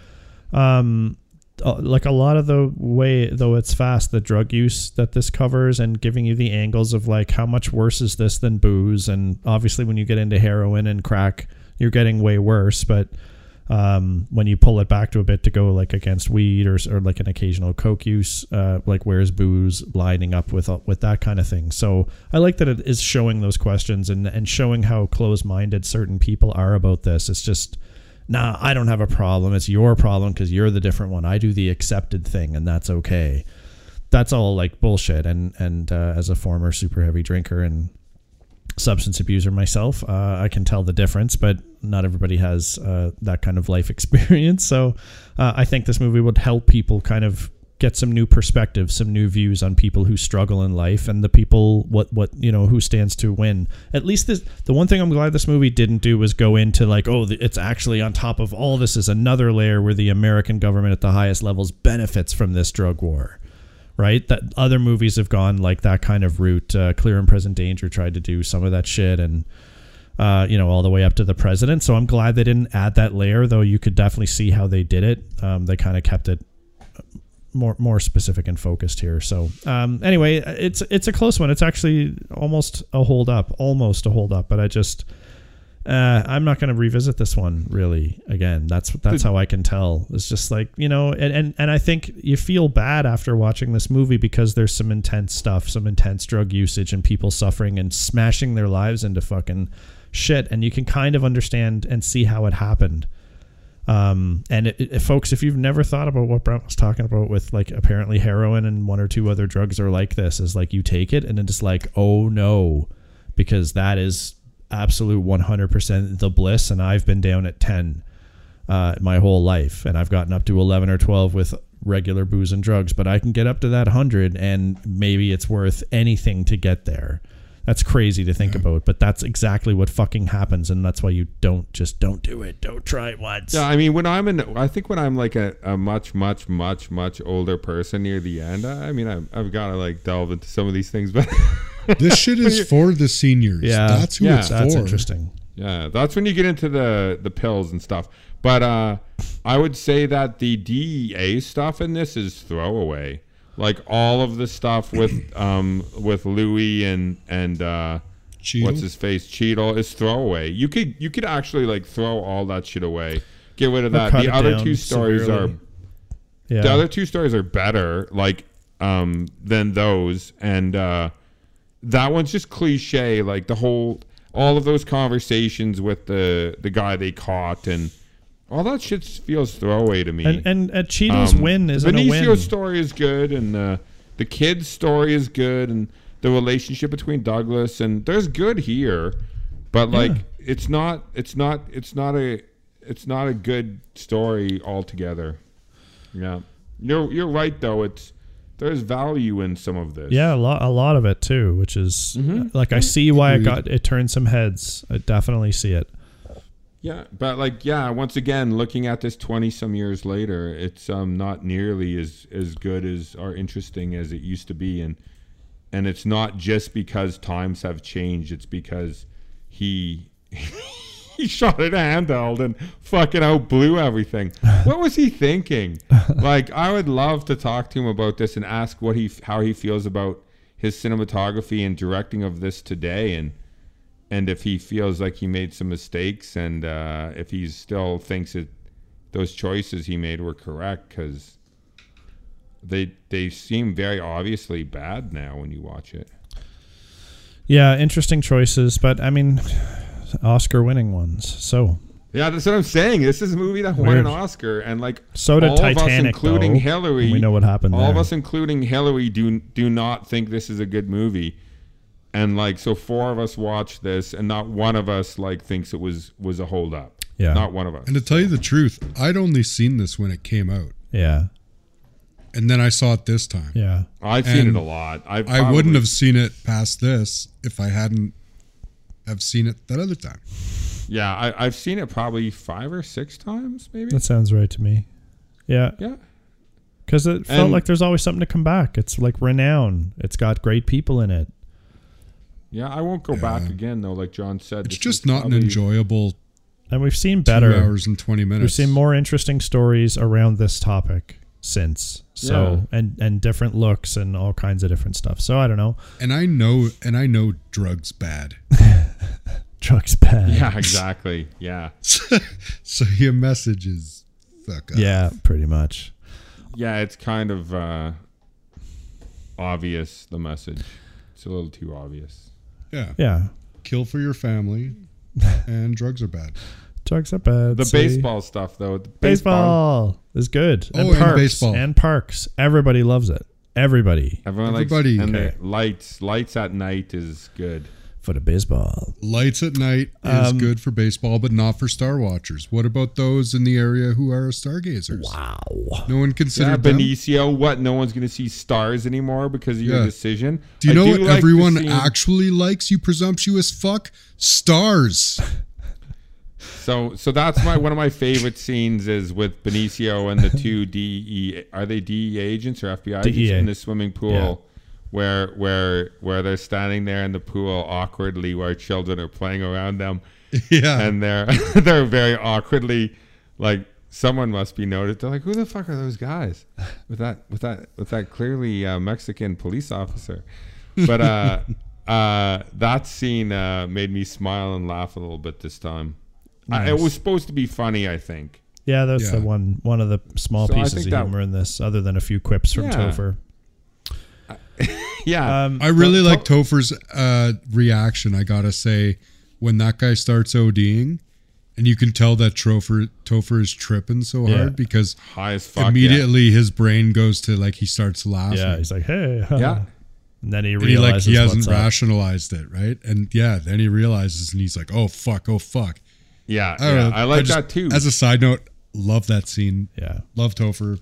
Um like a lot of the way though it's fast the drug use that this covers and giving you the angles of like how much worse is this than booze and obviously when you get into heroin and crack you're getting way worse but um, when you pull it back to a bit to go like against weed or, or like an occasional coke use, uh, like where's booze lining up with with that kind of thing. So I like that it is showing those questions and and showing how close minded certain people are about this. It's just. Nah, I don't have a problem. It's your problem because you're the different one. I do the accepted thing, and that's okay. That's all like bullshit. And and uh, as a former super heavy drinker and substance abuser myself, uh, I can tell the difference, but not everybody has uh, that kind of life experience. So uh, I think this movie would help people kind of get some new perspectives, some new views on people who struggle in life and the people what what you know who stands to win. At least this, the one thing I'm glad this movie didn't do was go into like oh it's actually on top of all this is another layer where the American government at the highest levels benefits from this drug war right? That other movies have gone like that kind of route. Uh, Clear and Present Danger tried to do some of that shit, and uh, you know, all the way up to the president. So I'm glad they didn't add that layer, though. You could definitely see how they did it. Um, they kind of kept it more more specific and focused here. So um, anyway, it's it's a close one. It's actually almost a hold up, almost a hold up. But I just. Uh, I'm not going to revisit this one really again. That's that's how I can tell. It's just like you know, and, and and I think you feel bad after watching this movie because there's some intense stuff, some intense drug usage, and people suffering and smashing their lives into fucking shit, and you can kind of understand and see how it happened. Um, and it, it- folks, if you've never thought about what Brent was talking about with like apparently heroin and one or two other drugs are like this, is like you take it and it's like, oh no, because that is absolute 100% the bliss. And I've been down at 10 uh, my whole life, and I've gotten up to 11 or 12 with regular booze and drugs, but I can get up to that 100, and maybe it's worth anything to get there. That's crazy to think about, but that's exactly what fucking happens, and that's why you don't just don't do it. Don't try it once. Yeah, I mean, when I'm in, I think when I'm like a, a much, much, much, much older person near the end, I, I mean, I've, I've got to like delve into some of these things, but This shit is for the seniors. Yeah. That's who Yeah, it's that's for. interesting. yeah, that's when you get into the the pills and stuff. But uh, I would say that the DEA stuff in this is throwaway. Like all of the stuff with um with Luis and and uh, Cheadle? what's his face Cheadle is throwaway. You could you could actually like throw all that shit away. Get rid of that. The other two stories severely. are Yeah. the other two stories are better like um than those and uh that one's just cliche like the whole all of those conversations with the the guy they caught and all that shit feels throwaway to me. And and Cheadle's Um, win a Benicio's win. story is good and uh, the kid's story is good and the relationship between Douglas and there's good here but like it's not it's not it's not a it's not a good story altogether. Yeah. You're you're right though. It's there's value in some of this Yeah, a lot, a lot of it too, which is like I see why it got it turned some heads. I definitely see it. yeah but like yeah once again looking at this 20 some years later it's um not nearly as as good as or interesting as it used to be and and it's not just because times have changed it's because he he shot it handheld and fucking out blew everything. What was he thinking? Like, I would love to talk to him about this and ask what he how he feels about his cinematography and directing of this today, and and if he feels like he made some mistakes, and uh, if he still thinks that those choices he made were correct, because they they seem very obviously bad now when you watch it. Yeah, interesting choices, but I mean, Oscar winning ones. So Yeah, that's what I'm saying. This is a movie that won an Oscar, and like So did all of us, Titanic, including though. Hillary. We know what happened All of us, including Hillary, do do not think this is a good movie, and like so, four of us watched this, and not one of us like thinks it was was a hold up. Yeah. not one of us. And to tell you the truth, I'd only seen this when it came out, yeah, and then I saw it this time. yeah, I've seen it a lot. I I probably- wouldn't have seen it past this if I hadn't have seen it that other time. Yeah, I, I've seen it probably five or six times, maybe. that sounds right to me. Yeah, yeah, because it felt And- like there's always something to come back. It's like renown. It's got great people in it. yeah. I won't go back again though. Like Jon said, It's just is not an enjoyable And we've seen two better. hours and twenty minutes. We've seen more interesting stories around this topic since. So and and different looks and all kinds of different stuff. So I don't know. and I know, and I know drugs bad. Drugs bad. Yeah, exactly. Yeah, so your message is fuck up. Yeah, pretty much. yeah. It's kind of uh, obvious. The message. It's a little too obvious. yeah. Yeah. Kill for your family, and drugs are bad. Drugs are bad. The see? baseball stuff, though. The Baseball is good. Oh, and parks, baseball. And parks. Everybody loves it. Everybody Everyone Everybody. likes and Okay. the lights. Lights at night is good. For the baseball. Lights at night is Um, good for baseball, but not for star watchers. What about those in the area who are stargazers? Wow. No one Yeah, considered them. Benicio. What? No one's going to see stars anymore because of your Yeah. decision. Do you I know what like everyone scene- actually likes? You presumptuous fuck stars. So, so that's my one of my favorite scenes is with Benicio and the two DE. Are they DE agents or FBI agents in the swimming pool? Yeah. Where where where they're standing there in the pool awkwardly while children are playing around them. yeah, and they're they're very awkwardly like someone must be noticed. They're like, who the fuck are those guys with that with that with that clearly uh, Mexican police officer? But uh, uh, that scene uh, made me smile and laugh a little bit this time. I, it was supposed to be funny, I think. Yeah, that's Yeah. the one one of the small So pieces think of that- humor in this, other than a few quips from Yeah. Topher. Yeah, Um, I really To- like Topher's uh, reaction. I gotta say, when that guy starts ODing, and you can tell that Topher Topher is tripping so Yeah. hard because high as fuck. immediately his brain goes to like he starts laughing. yeah, he's like, hey, Yeah. yeah. and then he And he like realizes he hasn't what's up. rationalized it, right? And yeah, then he realizes, and he's like, "Oh fuck, oh fuck." Yeah, I, don't yeah, know. I like just- that too. As a side note, love that scene. Yeah, Love Topher.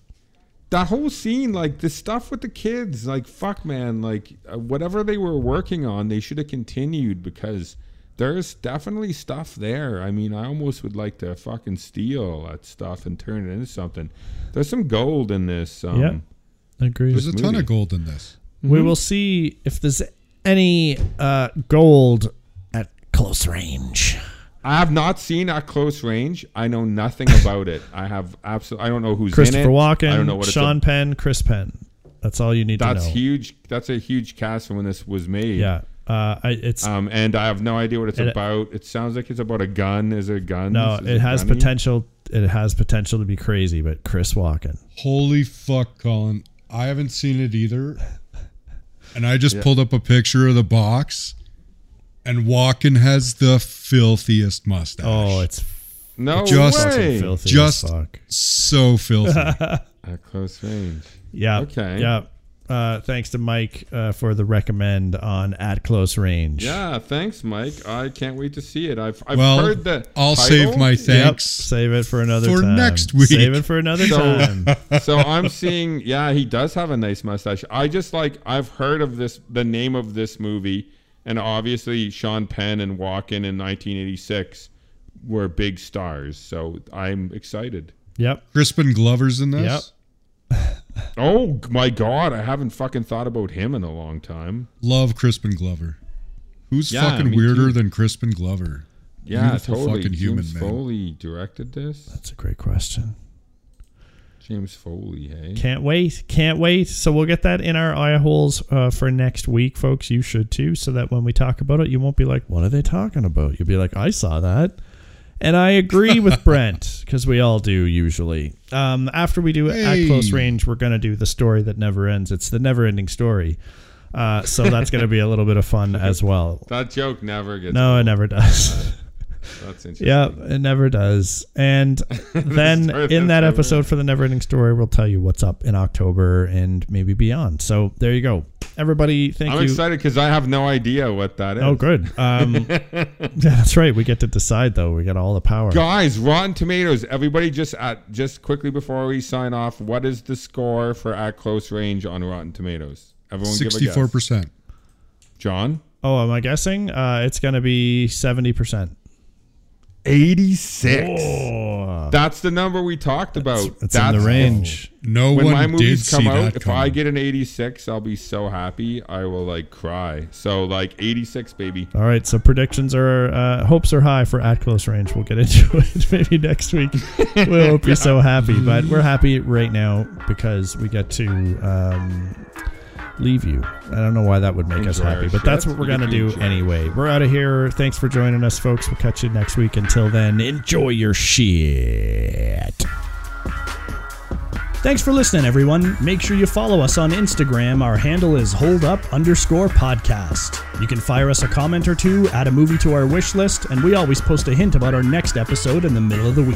That whole scene, like the stuff with the kids, like fuck, man, like uh, whatever they were working on, they should have continued because there's definitely stuff there. I mean, I almost would like to fucking steal that stuff and turn it into something. There's some gold in this. Um, Yeah. agreed. There's a ton of gold in this. We will see if there's any uh, gold at close range. I have not seen at close range. I know nothing about it. I have absolutely. I don't know who's Christopher in it. Walken, I don't know what Sean it's. Penn, Chris Penn. That's all you need that's to know. That's huge. That's a huge cast from when this was made. Yeah, uh, I, it's Um, and I have no idea what it's It- about. It sounds like it's about a gun. Is it guns? no, Is it has gunny? potential. It has potential to be crazy, but Chris Walken. Holy fuck, Colin. I haven't seen it either. And I just Yeah. pulled up a picture of the box. And Walken has the filthiest mustache. Oh, it's No Just- fucking way. filthy Just fuck. so filthy. At close range. Yeah. Okay. Yeah. Uh, thanks to Mike uh, for the recommend on at close range. Yeah, thanks, Mike. I can't wait to see it. I've, I've well, heard the I'll title. save my Yep. thanks. Save it for another For time. next week. Save it for another So- time. so I'm seeing, yeah, he does have a nice mustache. I just like I've heard of this, the name of this movie, and obviously Sean Penn and Walken in 1986 were big stars. So I'm excited. Yep. Crispin Glover's in this. Yep. Oh my god, I haven't fucking thought about him in a long time. Love Crispin Glover. Who's Yeah, fucking me weirder too. than Crispin Glover? Yeah, beautiful totally. fucking human James man. Foley directed this. That's a great question. James Foley, hey. Can't wait. Can't wait. So we'll get that in our eye holes uh, for next week, folks. You should too, so that when we talk about it, you won't be like, what are they talking about? You'll be like, I saw that. And I agree with Brent, because we all do usually. Um, after we do it at close range, we're going to do the story that never ends. It's the never ending story. Uh, so that's going to be a little bit of fun as well. That joke never gets. No, it never does. Interesting. Yeah, it never does. And then in that episode for the Never Ending Story, we'll tell you what's up in October and maybe beyond. So there you go. Everybody, thank I'm you. I'm excited because I have no idea what that oh, is. Oh, good. Um, yeah, that's right. We get to decide though. We got all the power. Guys, Rotten Tomatoes. Everybody, just at just quickly before we sign off, what is the score for At Close Range on Rotten Tomatoes? Everyone, sixty-four percent. Jon. Oh, am I guessing? Uh, it's going to be seventy percent. 86. Whoa. That's the number we talked about. That's, that's, that's in the range. No when one my movies come out, if. I get an 86, I'll be so happy. I will like cry. So like 86, baby. All right. So predictions are uh, hopes are high for at close range. We'll get into it maybe next week. We'll be so happy, but we're happy right now because we get to. Um, leave you. I don't know why that would make us happy, but that's what we're gonna to do enjoy. anyway. We're out of here. Thanks for joining us, folks. We'll catch you next week. Until then, enjoy your shit. Thanks for listening, everyone. Make sure you follow us on Instagram. Our handle is holdup underscore podcast. You can fire us a comment or two, add a movie to our wish list, and we always post a hint about our next episode in the middle of the week.